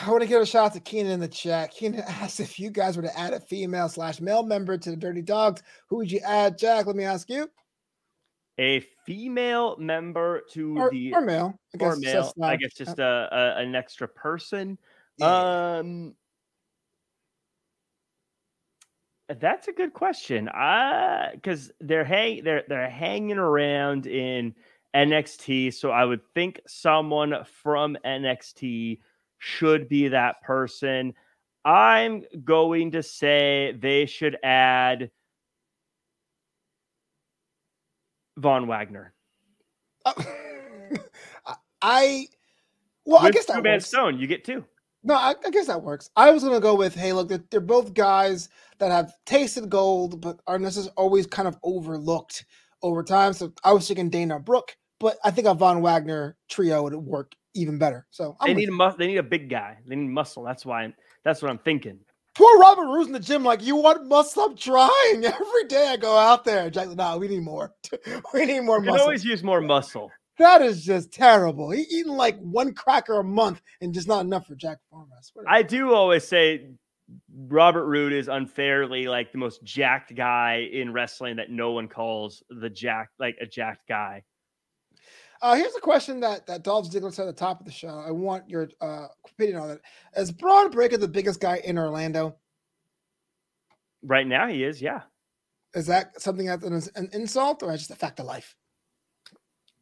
I want to give a shout out to Keenan in the chat. Keenan asked if you guys were to add a female slash male member to the Dirty Dogs, who would you add? Jack, let me ask you. A female member to or, the or male, I guess, or male. I guess just uh, a, a, an extra person. Yeah. Um, that's a good question. Uh, because they're hang they're they're hanging around in NXT, so I would think someone from NXT should be that person. I'm going to say they should add Von Wagner. Uh, I well, With I guess two man stone, you get two. No, I, I, guess that works. I was gonna go with hey, look, they're, they're, both guys that have tasted gold, but are necessarily always kind of overlooked over time. So I was thinking Dana Brooke, but I think a Von Wagner trio would work even better. So I'm they need a mu- they need a big guy. They need muscle. That's why. I'm, that's what I'm thinking. Poor Robert Roode's in the gym, like you want muscle. I'm trying every day. I go out there. Jack, no, we need more. we need more. You muscle. can always use more muscle. That is just terrible. He eating like one cracker a month and just not enough for Jack Farmer. I, I do always say Robert Roode is unfairly like the most jacked guy in wrestling that no one calls the jack like a jacked guy. Uh, here's a question that that Dolph Ziggler said at the top of the show. I want your uh, opinion on it. Is Bron Breakker the biggest guy in Orlando? Right now, he is. Yeah. Is that something that's an, an insult or is just a fact of life?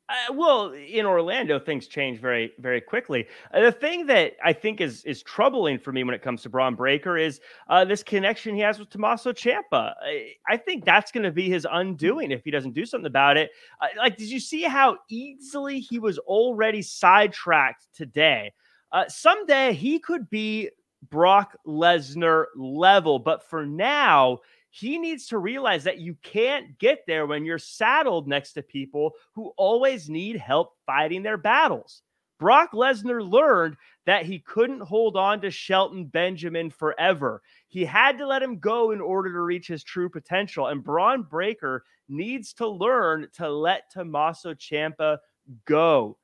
Uh, well, in Orlando, things change very, very quickly. Uh, the thing that I think is is troubling for me when it comes to Bron Breakker is uh, this connection he has with Tommaso Ciampa. I, I think that's going to be his undoing if he doesn't do something about it. Uh, like, did you see how easily he was already sidetracked today? Uh, someday he could be Brock Lesnar level, but for now he needs to realize that you can't get there when you're saddled next to people who always need help fighting their battles. Brock Lesnar learned that he couldn't hold on to Shelton Benjamin forever. He had to let him go in order to reach his true potential. And Bron Breakker needs to learn to let Tommaso Ciampa go.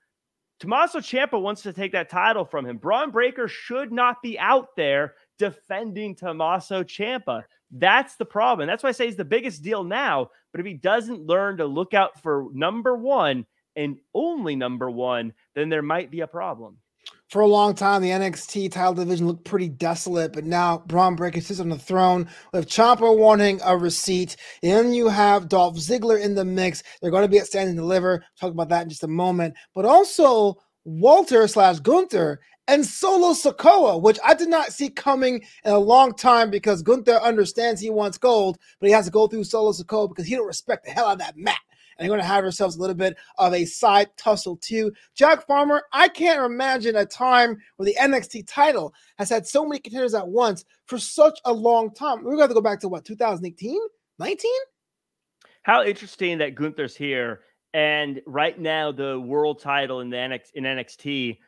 Tommaso Ciampa wants to take that title from him. Bron Breakker should not be out there defending Tommaso Ciampa. That's the problem. That's why I say he's the biggest deal now. But if he doesn't learn to look out for number one and only number one, then there might be a problem. For a long time, the NXT title division looked pretty desolate, but now Bron Breakker sits on the throne with Ciampa wanting a receipt. And you have Dolph Ziggler in the mix. They're going to be at Stand and Deliver. Talk about that in just a moment. But also Walter slash Gunther and Solo Sikoa, which I did not see coming in a long time because Gunther understands he wants gold, but he has to go through Solo Sikoa because he don't respect the hell out of that mat. And they're going to have ourselves a little bit of a side tussle too. Jack Farmer, I can't imagine a time where the NXT title has had so many contenders at once for such a long time. We're going to go back to what 2018, 19. How interesting that Gunther's here, and right now the world title in the NXT, in NXT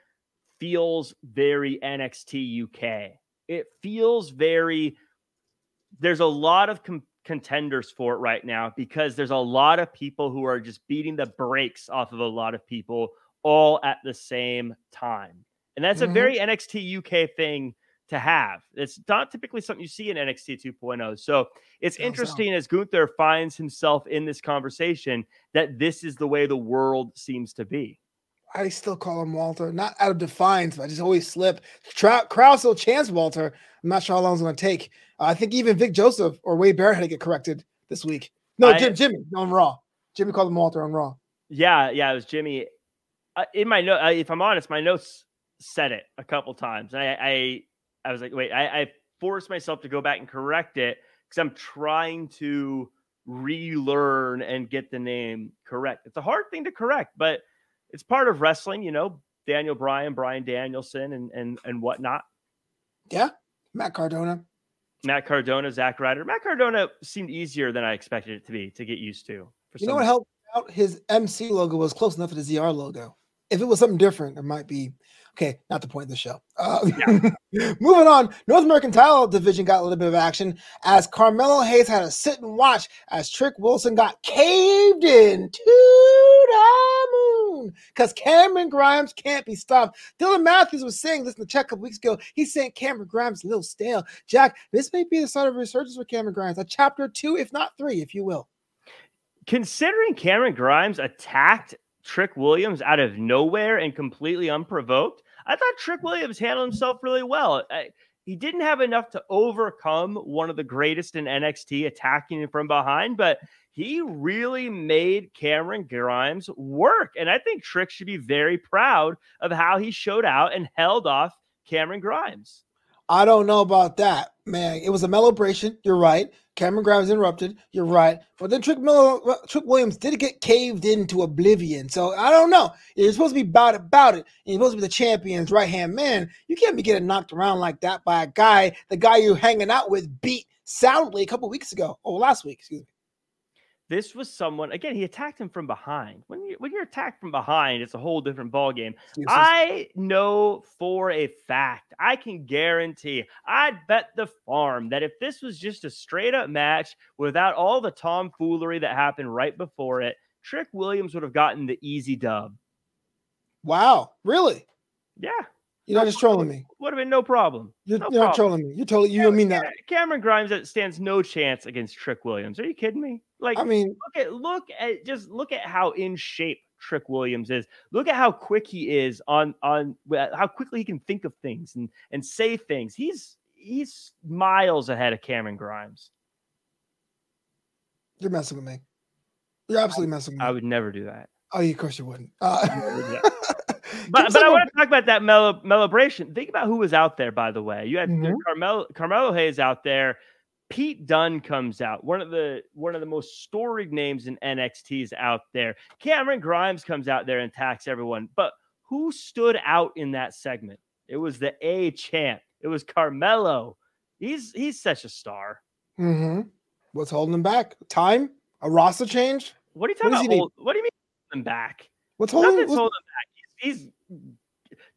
feels very NXT UK. It feels very, there's a lot of com- contenders for it right now because there's a lot of people who are just beating the brakes off of a lot of people all at the same time. And that's mm-hmm. a very NXT UK thing to have. It's not typically something you see in NXT 2.0. So it's interesting as Gunther finds himself in this conversation that this is the way the world seems to be. I still call him Walter, not out of defiance, but I just always slip. Tra- Crowd still chants Walter. I'm not sure how long it's going to take. Uh, I think even Vic Joseph or Wade Barrett had to get corrected this week. No, I, Jim, Jimmy on Raw. Jimmy called him Walter on Raw. Yeah, yeah, it was Jimmy. Uh, in my note, uh, if I'm honest, my notes said it a couple times. I, I, I was like, wait, I, I forced myself to go back and correct it because I'm trying to relearn and get the name correct. It's a hard thing to correct, but it's part of wrestling, you know, Daniel Bryan, Bryan Danielson, and and and whatnot. Yeah, Matt Cardona. Matt Cardona, Zack Ryder. Matt Cardona seemed easier than I expected it to be to get used to. you know what helped out? His MC logo was close enough to the ZR logo. If it was something different, it might be Okay, not the point of the show. Uh, yeah. moving on, North American title division got a little bit of action as Carmelo Hayes had to sit and watch as Trick Wilson got caved in to the moon because Cameron Grimes can't be stopped. Dylan Matthews was saying this in the chat a couple weeks ago. He's saying Cameron Grimes is a little stale. Jack, this may be the start of a resurgence for Cameron Grimes, a chapter two, if not three, if you will. Considering Cameron Grimes attacked Trick Williams out of nowhere and completely unprovoked, I thought Trick Williams handled himself really well. I, he didn't have enough to overcome one of the greatest in NXT attacking him from behind, but he really made Cameron Grimes work. And I think Trick should be very proud of how he showed out and held off Cameron Grimes. I don't know about that, man. It was a celebration. You're right. Cameron Grimes interrupted. You're right. But then Trick Miller, Trick Williams did get caved into oblivion. So I don't know. You're supposed to be about about it. You're supposed to be the champion's right hand man. You can't be getting knocked around like that by a guy, the guy you're hanging out with beat soundly a couple weeks ago. Oh, last week, excuse me. This was someone again. He attacked him from behind. When you when you're attacked from behind, it's a whole different ball game. I know for a fact, I can guarantee, I'd bet the farm that if this was just a straight up match without all the tomfoolery that happened right before it, Trick Williams would have gotten the easy dub. Wow, really? Yeah, you're not just trolling me. Would have been no problem. You're, no you're not trolling me. You're totally you Cameron, mean that. Cameron Grimes stands no chance against Trick Williams. Are you kidding me? Like I mean, look at look at just look at how in shape Trick Williams is. Look at how quick he is on on how quickly he can think of things and and say things. He's he's miles ahead of Cameron Grimes. You're messing with me. You're absolutely messing with me. I would never do that. Oh, of course you wouldn't. Uh, but but I want to talk about that mel- celebration. Think about who was out there, by the way. You had mm-hmm. Carmelo Carmelo Hayes out there. Pete Dunne comes out, one of the one of the most storied names in NXT's out there. Cameron Grimes comes out there and attacks everyone. But who stood out in that segment? It was the A champ. It was Carmelo. He's he's such a star. Mm-hmm. What's holding him back? Time? A roster change? What are you talking what about? Hold, what do you mean holding back? What's holding, what's, holding back? he's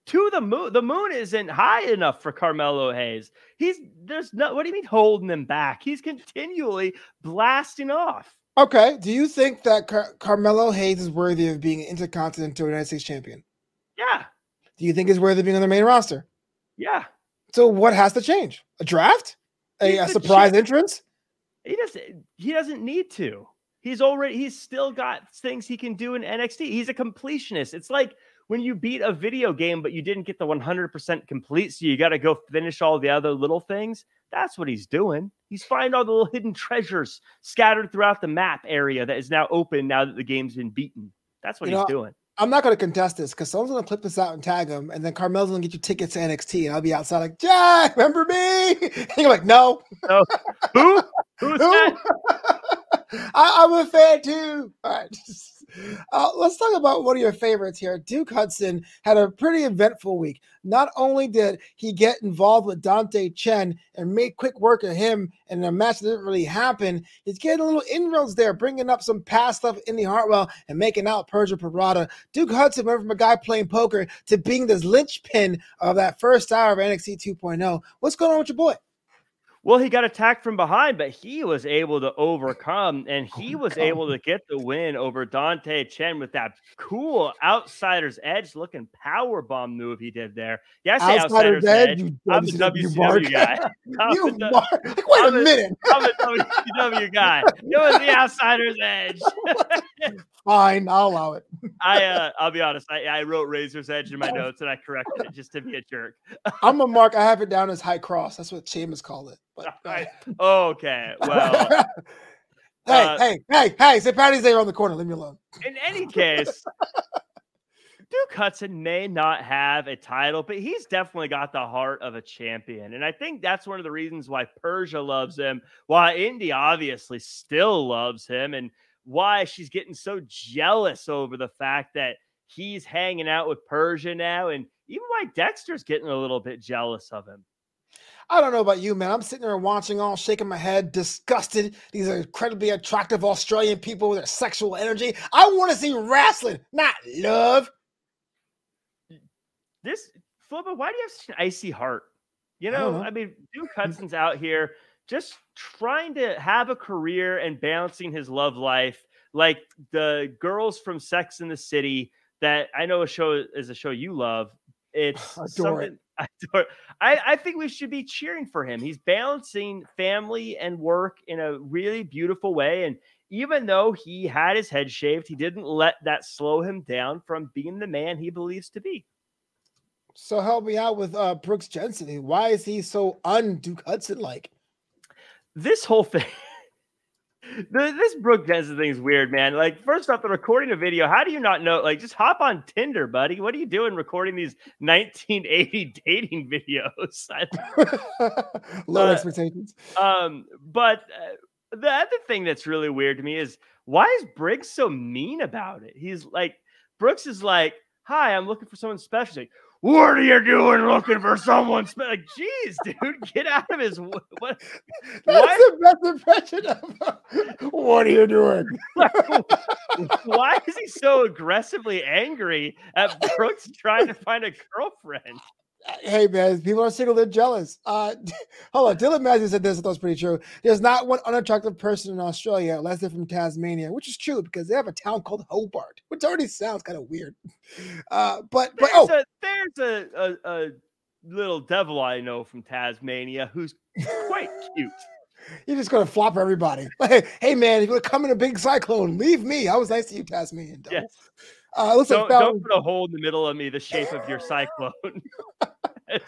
to the moon. The moon isn't high enough for Carmelo Hayes. He's there's no. What do you mean holding him back? He's continually blasting off. Okay. Do you think that Car- Carmelo Hayes is worthy of being an intercontinental United States champion? Yeah. Do you think he's worthy of being on the main roster? Yeah. So what has to change? A draft? A, a surprise champ- entrance? He doesn't. He doesn't need to. He's already. He's still got things he can do in NXT. He's a completionist. It's like when you beat a video game, but you didn't get the 100% complete, so you got to go finish all the other little things. That's what he's doing. He's finding all the little hidden treasures scattered throughout the map area that is now open now that the game's been beaten. That's what you he's know, doing. I'm not going to contest this because someone's going to clip this out and tag him, and then Carmel's going to get you tickets to NXT, and I'll be outside like, Jack, remember me? And you're like, no. no. Who? Who's Who? that? I, am a fan too. All right. Uh, let's talk about one of your favorites here. Duke Hudson had a pretty eventful week. Not only did he get involved with Dante Chen and make quick work of him in a match that didn't really happen, he's getting a little inroads there, bringing up some past stuff Indi Hartwell and making out Persia Pirotta. Duke Hudson went from a guy playing poker to being this linchpin of that first hour of NXT 2.0. What's going on with your boy? Well, he got attacked from behind, but he was able to overcome and he was able to get the win over Dante Chen with that cool outsider's edge looking power bomb move he did there. Yeah, outsider's, outsider's edge. edge. You, I'm a WCW guy. you the, like, wait I'm a minute. I'm a WCW guy. It was the outsider's edge. Fine, I'll allow it. I uh, I'll be honest. I, I wrote Razor's Edge in my notes and I corrected it just to be a jerk. I'm a mark. I have it down as High Cross. That's what Sheamus called it. But, uh, okay, well. hey, uh, hey, hey, hey! St. Patty's Day on the corner. Leave me alone. In any case, Duke Hudson may not have a title, but he's definitely got the heart of a champion. And I think that's one of the reasons why Persia loves him, why Indi obviously still loves him, and why she's getting so jealous over the fact that he's hanging out with Persia now, and even why Dexter's getting a little bit jealous of him. I don't know about you, man. I'm sitting there watching, all shaking my head, disgusted. These are incredibly attractive Australian people with their sexual energy. I want to see wrestling, not love. This Flobo, why do you have such an icy heart? You know, I, I mean, Duke hmm. Hudson's out here just trying to have a career and balancing his love life like the girls from Sex in the City that I know a show is a show you love. It's adore it. I, I, I think we should be cheering for him. He's balancing family and work in a really beautiful way. And even though he had his head shaved, he didn't let that slow him down from being the man he believes to be. So help me out with uh, Brooks Jensen. Why is he so un Duke Hudson like? this whole thing this Brooks Jensen thing is weird, man. Like, first off, the recording a video. How do you not know? Like, just hop on Tinder, buddy. What are you doing recording these 1980 dating videos? Low uh, expectations. Um, but uh, the other thing that's really weird to me is why is Briggs so mean about it? He's like, Brooks is like, "Hi, I'm looking for someone special." Like, what are you doing looking for someone? Spe-? Like, jeez, dude, get out of his. What? That's the best impression of. What are you doing? Why is he so aggressively angry at Brooks trying to find a girlfriend? Hey man, people are single, they're jealous. Uh, hold on, Dylan Matthews said this. I thought was pretty true. There's not one unattractive person in Australia unless they're from Tasmania, which is true because they have a town called Hobart, which already sounds kind of weird. Uh, but but there's oh, a, there's a, a, a little devil I know from Tasmania who's quite cute. You're just gonna flop everybody. Hey, hey man, if you're coming a big cyclone, leave me. I was nice to you, Tasmanian. Yes. Uh, looks don't, like don't put a hole in the middle of me, the shape of your cyclone.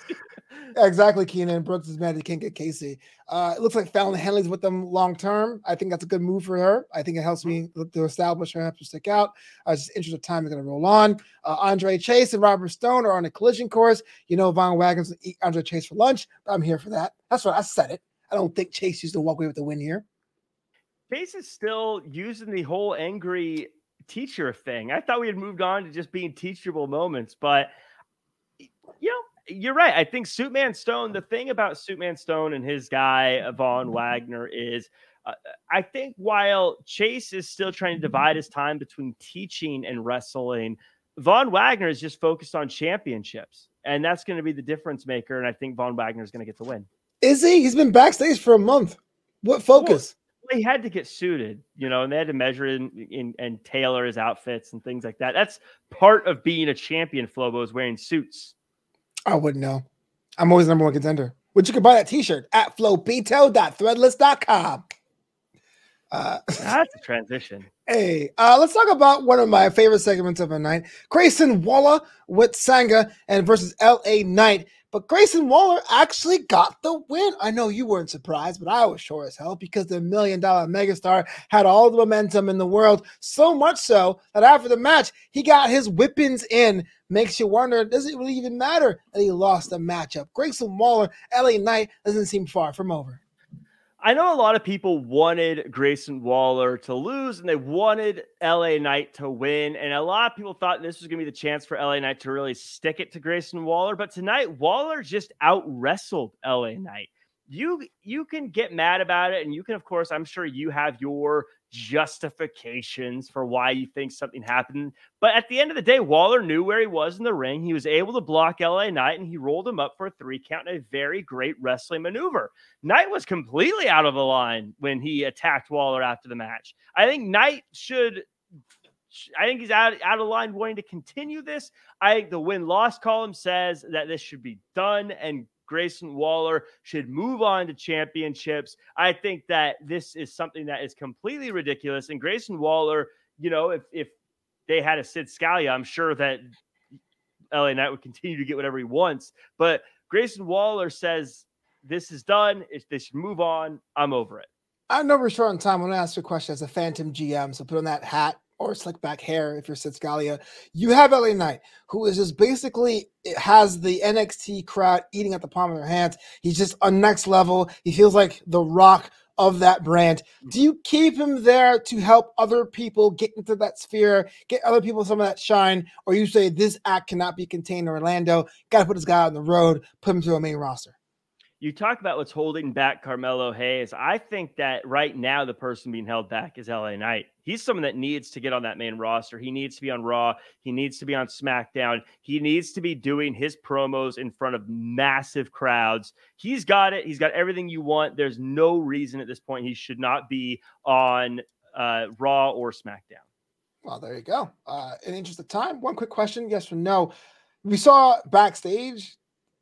exactly, Keenan. Brooks is mad he can't get Kacy. Uh, it looks like Fallon Henley's with them long term. I think that's a good move for her. I think it helps me to establish her, helps to stick out. Uh, just interest of time is going to roll on. Uh, Andre Chase and Robert Stone are on a collision course. You know, Von Wagner's eat Andre Chase for lunch. I'm here for that. That's what I said it. I don't think Chase used to walk away with the win here. Chase is still using the whole angry teacher thing. I thought we had moved on to just being teachable moments, but you know, you're right. I think Suitman Stone, the thing about Suitman Stone and his guy, Von Wagner, is uh, I think while Chase is still trying to divide his time between teaching and wrestling, Von Wagner is just focused on championships. And that's going to be the difference maker. And I think Von Wagner is going to get the win. Is he? He's been backstage for a month. What focus? he had to get suited, you know, and they had to measure in, in, and tailor his outfits and things like that. That's part of being a champion. Flobo is wearing suits. I wouldn't know. I'm always number one contender. But you can buy that T-shirt at flobito.threadless.com. Uh, That's a transition. Hey, uh, let's talk about one of my favorite segments of the night: Grayson Waller with Sanga and versus L.A. Knight. But Grayson Waller actually got the win. I know you weren't surprised, but I was sure as hell because the million dollar megastar had all the momentum in the world. So much so that after the match, he got his whippings in. Makes you wonder, does it really even matter that he lost the matchup? Grayson Waller, LA Knight doesn't seem far from over. I know a lot of people wanted Grayson Waller to lose and they wanted LA Knight to win. And a lot of people thought this was going to be the chance for LA Knight to really stick it to Grayson Waller. But tonight, Waller just out wrestled LA Knight. You you can get mad about it, and you can, of course, I'm sure you have your justifications for why you think something happened. But at the end of the day, Waller knew where he was in the ring. He was able to block LA Knight and he rolled him up for a three count in a very great wrestling maneuver. Knight was completely out of the line when he attacked Waller after the match. I think Knight should I think he's out, out of line wanting to continue this. I think the win loss column says that this should be done and Grayson Waller should move on to championships. I think that this is something that is completely ridiculous. And Grayson Waller, you know, if if they had a Sid Scala, I'm sure that LA Knight would continue to get whatever he wants. But Grayson Waller says this is done. If they should move on, I'm over it. I know we're short on time. I'm going to ask you a question as a phantom GM. So put on that hat or slick back hair if you're Sid Scala. You have LA Knight, who is just basically has the NXT crowd eating at the palm of their hands. He's just a next level. He feels like the rock of that brand. Hmm. Do you keep him there to help other people get into that sphere, get other people some of that shine, or you say this act cannot be contained in Orlando? Got to put this guy on the road, put him to a main roster you talk about what's holding back Carmelo Hayes. I think that right now the person being held back is LA Knight. He's someone that needs to get on that main roster. He needs to be on Raw. He needs to be on SmackDown. He needs to be doing his promos in front of massive crowds. He's got it. He's got everything you want. There's no reason at this point he should not be on uh, Raw or SmackDown. Well, there you go. Uh, in the interest of time, one quick question: yes or no? We saw backstage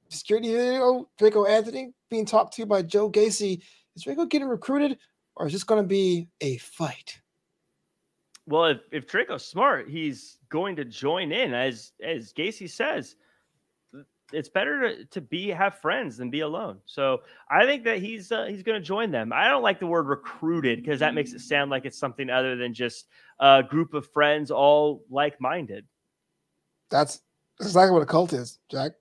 security video, Draco Anthony being talked to by Joe Gacy. Is Draco getting recruited, or is this going to be a fight? Well, if, if Draco's smart, he's going to join in. As as Gacy says, it's better to, to be have friends than be alone. So I think that he's uh, he's going to join them. I don't like the word recruited because that makes it sound like it's something other than just a group of friends all like minded. That's exactly what a cult is, Jack.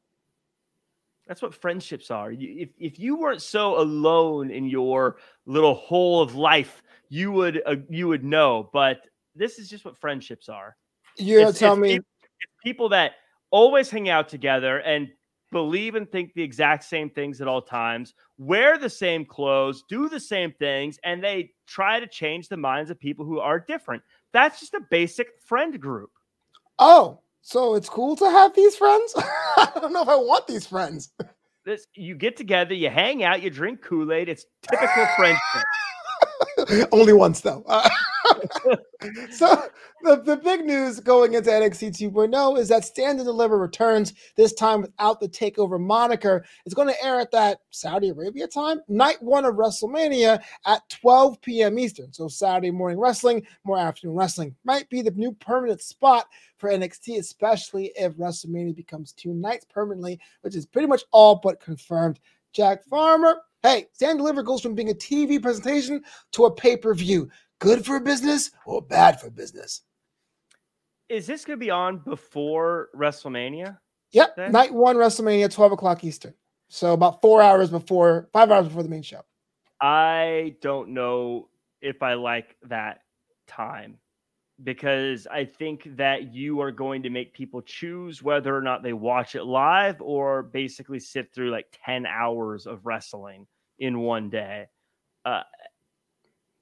That's what friendships are. If if you weren't so alone in your little hole of life, you would uh, you would know. But this is just what friendships are. You tell me people, people that always hang out together and believe and think the exact same things at all times, wear the same clothes, do the same things, and they try to change the minds of people who are different. That's just a basic friend group. Oh, so it's cool to have these friends. I don't know if I want these friends. This you get together, you hang out, you drink Kool Aid. It's typical friendship. Only once though. So the, the big news going into NXT 2.0 is that Stand and Deliver returns this time without the takeover moniker. It's going to air at that Saudi Arabia time, night one of WrestleMania at 12 p.m. Eastern. So Saturday morning wrestling, more afternoon wrestling might be the new permanent spot for NXT, especially if WrestleMania becomes two nights permanently, which is pretty much all but confirmed. Jack Farmer, hey, Stand Deliver goes from being a TV presentation to a pay per view good for business or bad for business. Is this going to be on before WrestleMania? Yep. Then? Night one, WrestleMania, 12 o'clock Eastern. So about four hours before, five hours before the main show. I don't know if I like that time because I think that you are going to make people choose whether or not they watch it live or basically sit through like 10 hours of wrestling in one day. Uh,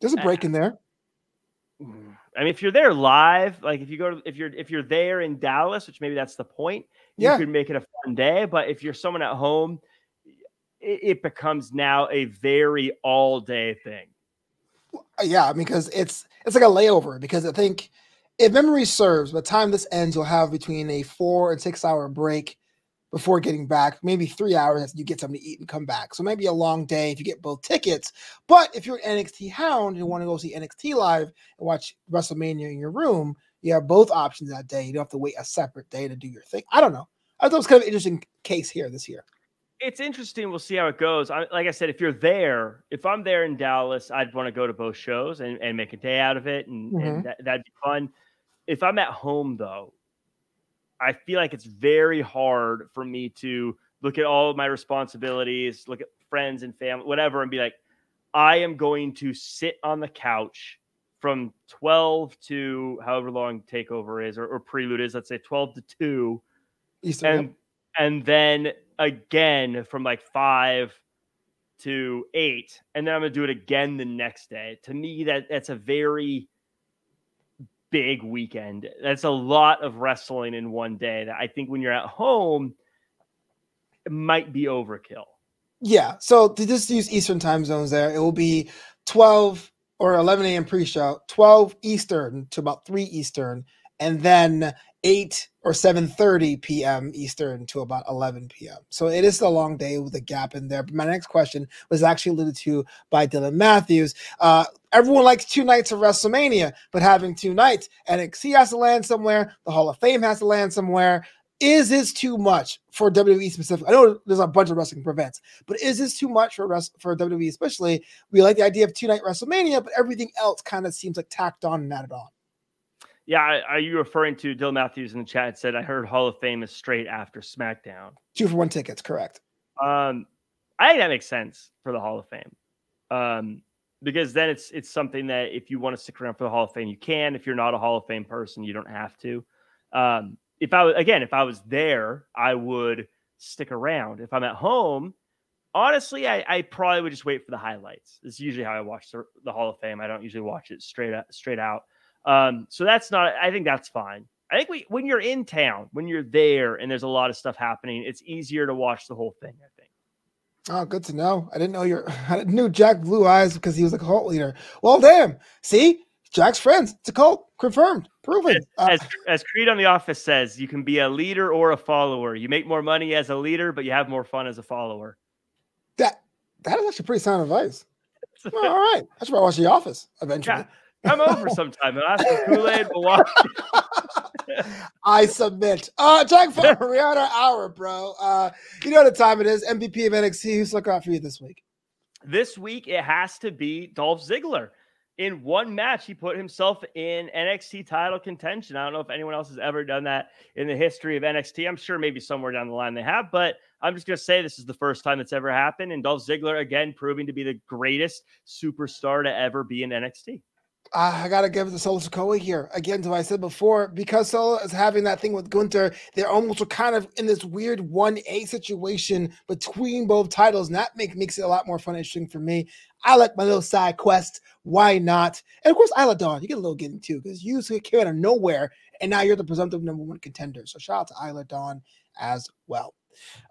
There's a break in there. I mean, if you're there live, like if you go to if you're if you're there in Dallas, which maybe that's the point, yeah. you could make it a fun day. But if you're someone at home, it, it becomes now a very all day thing. Uh, yeah, because it's it's like a layover. Because I think if memory serves, by the time this ends, you'll have between a four and six hour break before getting back, maybe three hours you get something to eat and come back. So maybe a long day if you get both tickets. But if you're an NXT hound and you want to go see NXT live and watch WrestleMania in your room, you have both options that day. You don't have to wait a separate day to do your thing. I don't know. I thought it was kind of an interesting case here this year. It's interesting. We'll see how it goes. I, like I said, if you're there, if I'm there in Dallas, I'd want to go to both shows and, and make a day out of it, and, mm-hmm. and that, that'd be fun. If I'm at home, though, I feel like it's very hard for me to look at all of my responsibilities, look at friends and family, whatever, and be like, I am going to sit on the couch from 12 to however long takeover is or, or prelude is, let's say 12 to 2. Eastern, and yep. and then again from like five to eight, and then I'm going to do it again the next day. To me, that that's a very big weekend. That's a lot of wrestling in one day. That I think when you're at home, it might be overkill. Yeah. So to just use Eastern time zones there, it will be 12 or 11 a.m. pre-show, 12 Eastern to about 3 Eastern, and then 8 or 7:30 p.m. Eastern to about 11 p.m. So it is a long day with a gap in there. But my next question was actually alluded to by Dylan Matthews. Uh, everyone likes two nights of WrestleMania, but having two nights, NXT has to land somewhere, the Hall of Fame has to land somewhere. Is this too much for WWE specific? I know there's a bunch of wrestling events, but is this too much for rest for WWE especially? We like the idea of two night WrestleMania, but everything else kind of seems like tacked on and added on. Yeah, are you referring to Dill Matthews in the chat? Said I heard Hall of Fame is straight after SmackDown. Two for one tickets, correct? Um, I think that makes sense for the Hall of Fame, um, because then it's it's something that if you want to stick around for the Hall of Fame, you can. If you're not a Hall of Fame person, you don't have to. Um, if I was again, if I was there, I would stick around. If I'm at home, honestly, I, I probably would just wait for the highlights. This is usually how I watch the, the Hall of Fame. I don't usually watch it straight out, straight out. Um, so that's not. I think that's fine. I think we, when you're in town, when you're there, and there's a lot of stuff happening, it's easier to watch the whole thing. I think. Oh, good to know. I didn't know you're. I knew Jack Blue Eyes because he was a cult leader. Well, damn. See, Jack's friends. It's a cult. Confirmed. Proven. As, uh, as, as Creed on The Office says, you can be a leader or a follower. You make more money as a leader, but you have more fun as a follower. That that is actually pretty sound advice. well, all right. That's why I watch The Office eventually. Yeah. Come over sometime and ask for Kool-Aid Milwaukee. I submit. Uh we're on our hour, bro. Uh you know what the time it is. MVP of NXT. Who's looking out for you this week? This week it has to be Dolph Ziggler. In one match, he put himself in NXT title contention. I don't know if anyone else has ever done that in the history of NXT. I'm sure maybe somewhere down the line they have, but I'm just going to say this is the first time it's ever happened. And Dolph Ziggler, again, proving to be the greatest superstar to ever be in NXT. Ah, I gotta give it to Solo Sikoa here. Again, to what I said before, because Solo is having that thing with Gunther, they're almost kind of in this weird 1A situation between both titles, and that make, makes it a lot more fun and interesting for me. I like my little side quest. Why not? And of course, Isla Dawn, you get a little getting too, because you came out of nowhere, and now you're the presumptive number one contender. So shout out to Isla Dawn as well.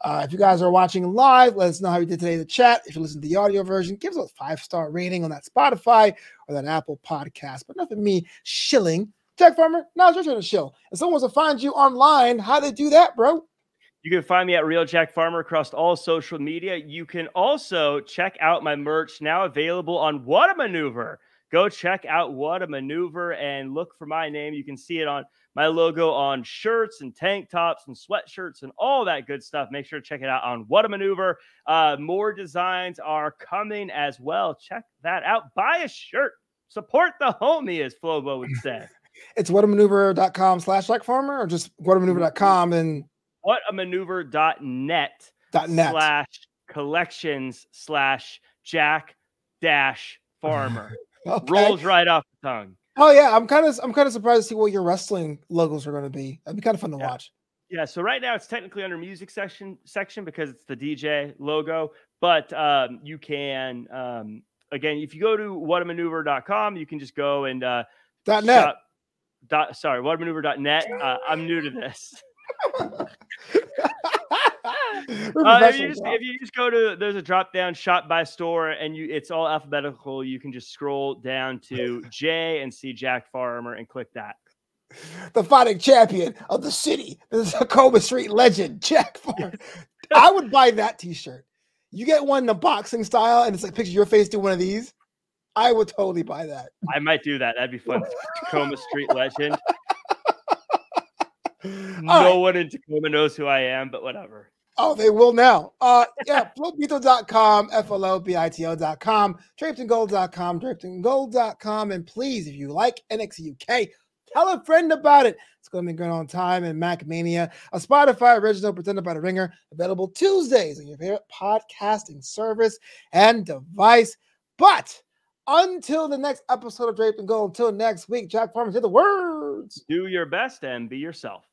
Uh, if you guys are watching live, let us know how you did today in the chat. If you listen to the audio version, give us a five star rating on that Spotify or that Apple podcast. But nothing me shilling. Jack Farmer, now it's your turn to shill. If someone wants to find you online, how they do that, bro? You can find me at Real Jack Farmer across all social media. You can also check out my merch now available on What a Maneuver. Go check out What a Maneuver and look for my name. You can see it on my logo on shirts and tank tops and sweatshirts and all that good stuff. Make sure to check it out on What a Maneuver. Uh, more designs are coming as well. Check that out. Buy a shirt. Support the homie, as Flobo would say. it's whatamaneuver.com slash like farmer or just whatamaneuver.com and whatamaneuver.net net slash collections slash jack dash farmer. okay. Rolls right off the tongue. Oh yeah, I'm kind of I'm kind of surprised to see what your wrestling logos are going to be. That'd be kind of fun to yeah. watch. Yeah, so right now it's technically under music section section because it's the DJ logo, but um, you can um, again if you go to whatamaneuver.com, you can just go and uh, dot net. Shop, dot sorry, whatamaneuver.net. Uh, I'm new to this. uh, if, you just, if, you just, go to there's a drop down shop by store and you it's all alphabetical you can just scroll down to j and see jack farmer and click that. The fighting champion of the city the Tacoma street legend jack farmer i would buy that t-shirt. You get one in the boxing style and it's like picture your face doing one of these i would totally buy that. I might do that that'd be fun. Tacoma street legend. No right. one in Tacoma knows who I am, but whatever. Oh, they will now. Uh, yeah, flobito.com, F-L-O-B-I-T-O.com, drapedingold.com, drapedingold.com. And please, if you like NXT UK, tell a friend about it. It's going to be going on time in Mac Mania, a Spotify original presented by The Ringer, available Tuesdays on your favorite podcasting service and device. But until the next episode of Draped in Gold, until next week, Jack Farmer, say the words. Do your best and be yourself.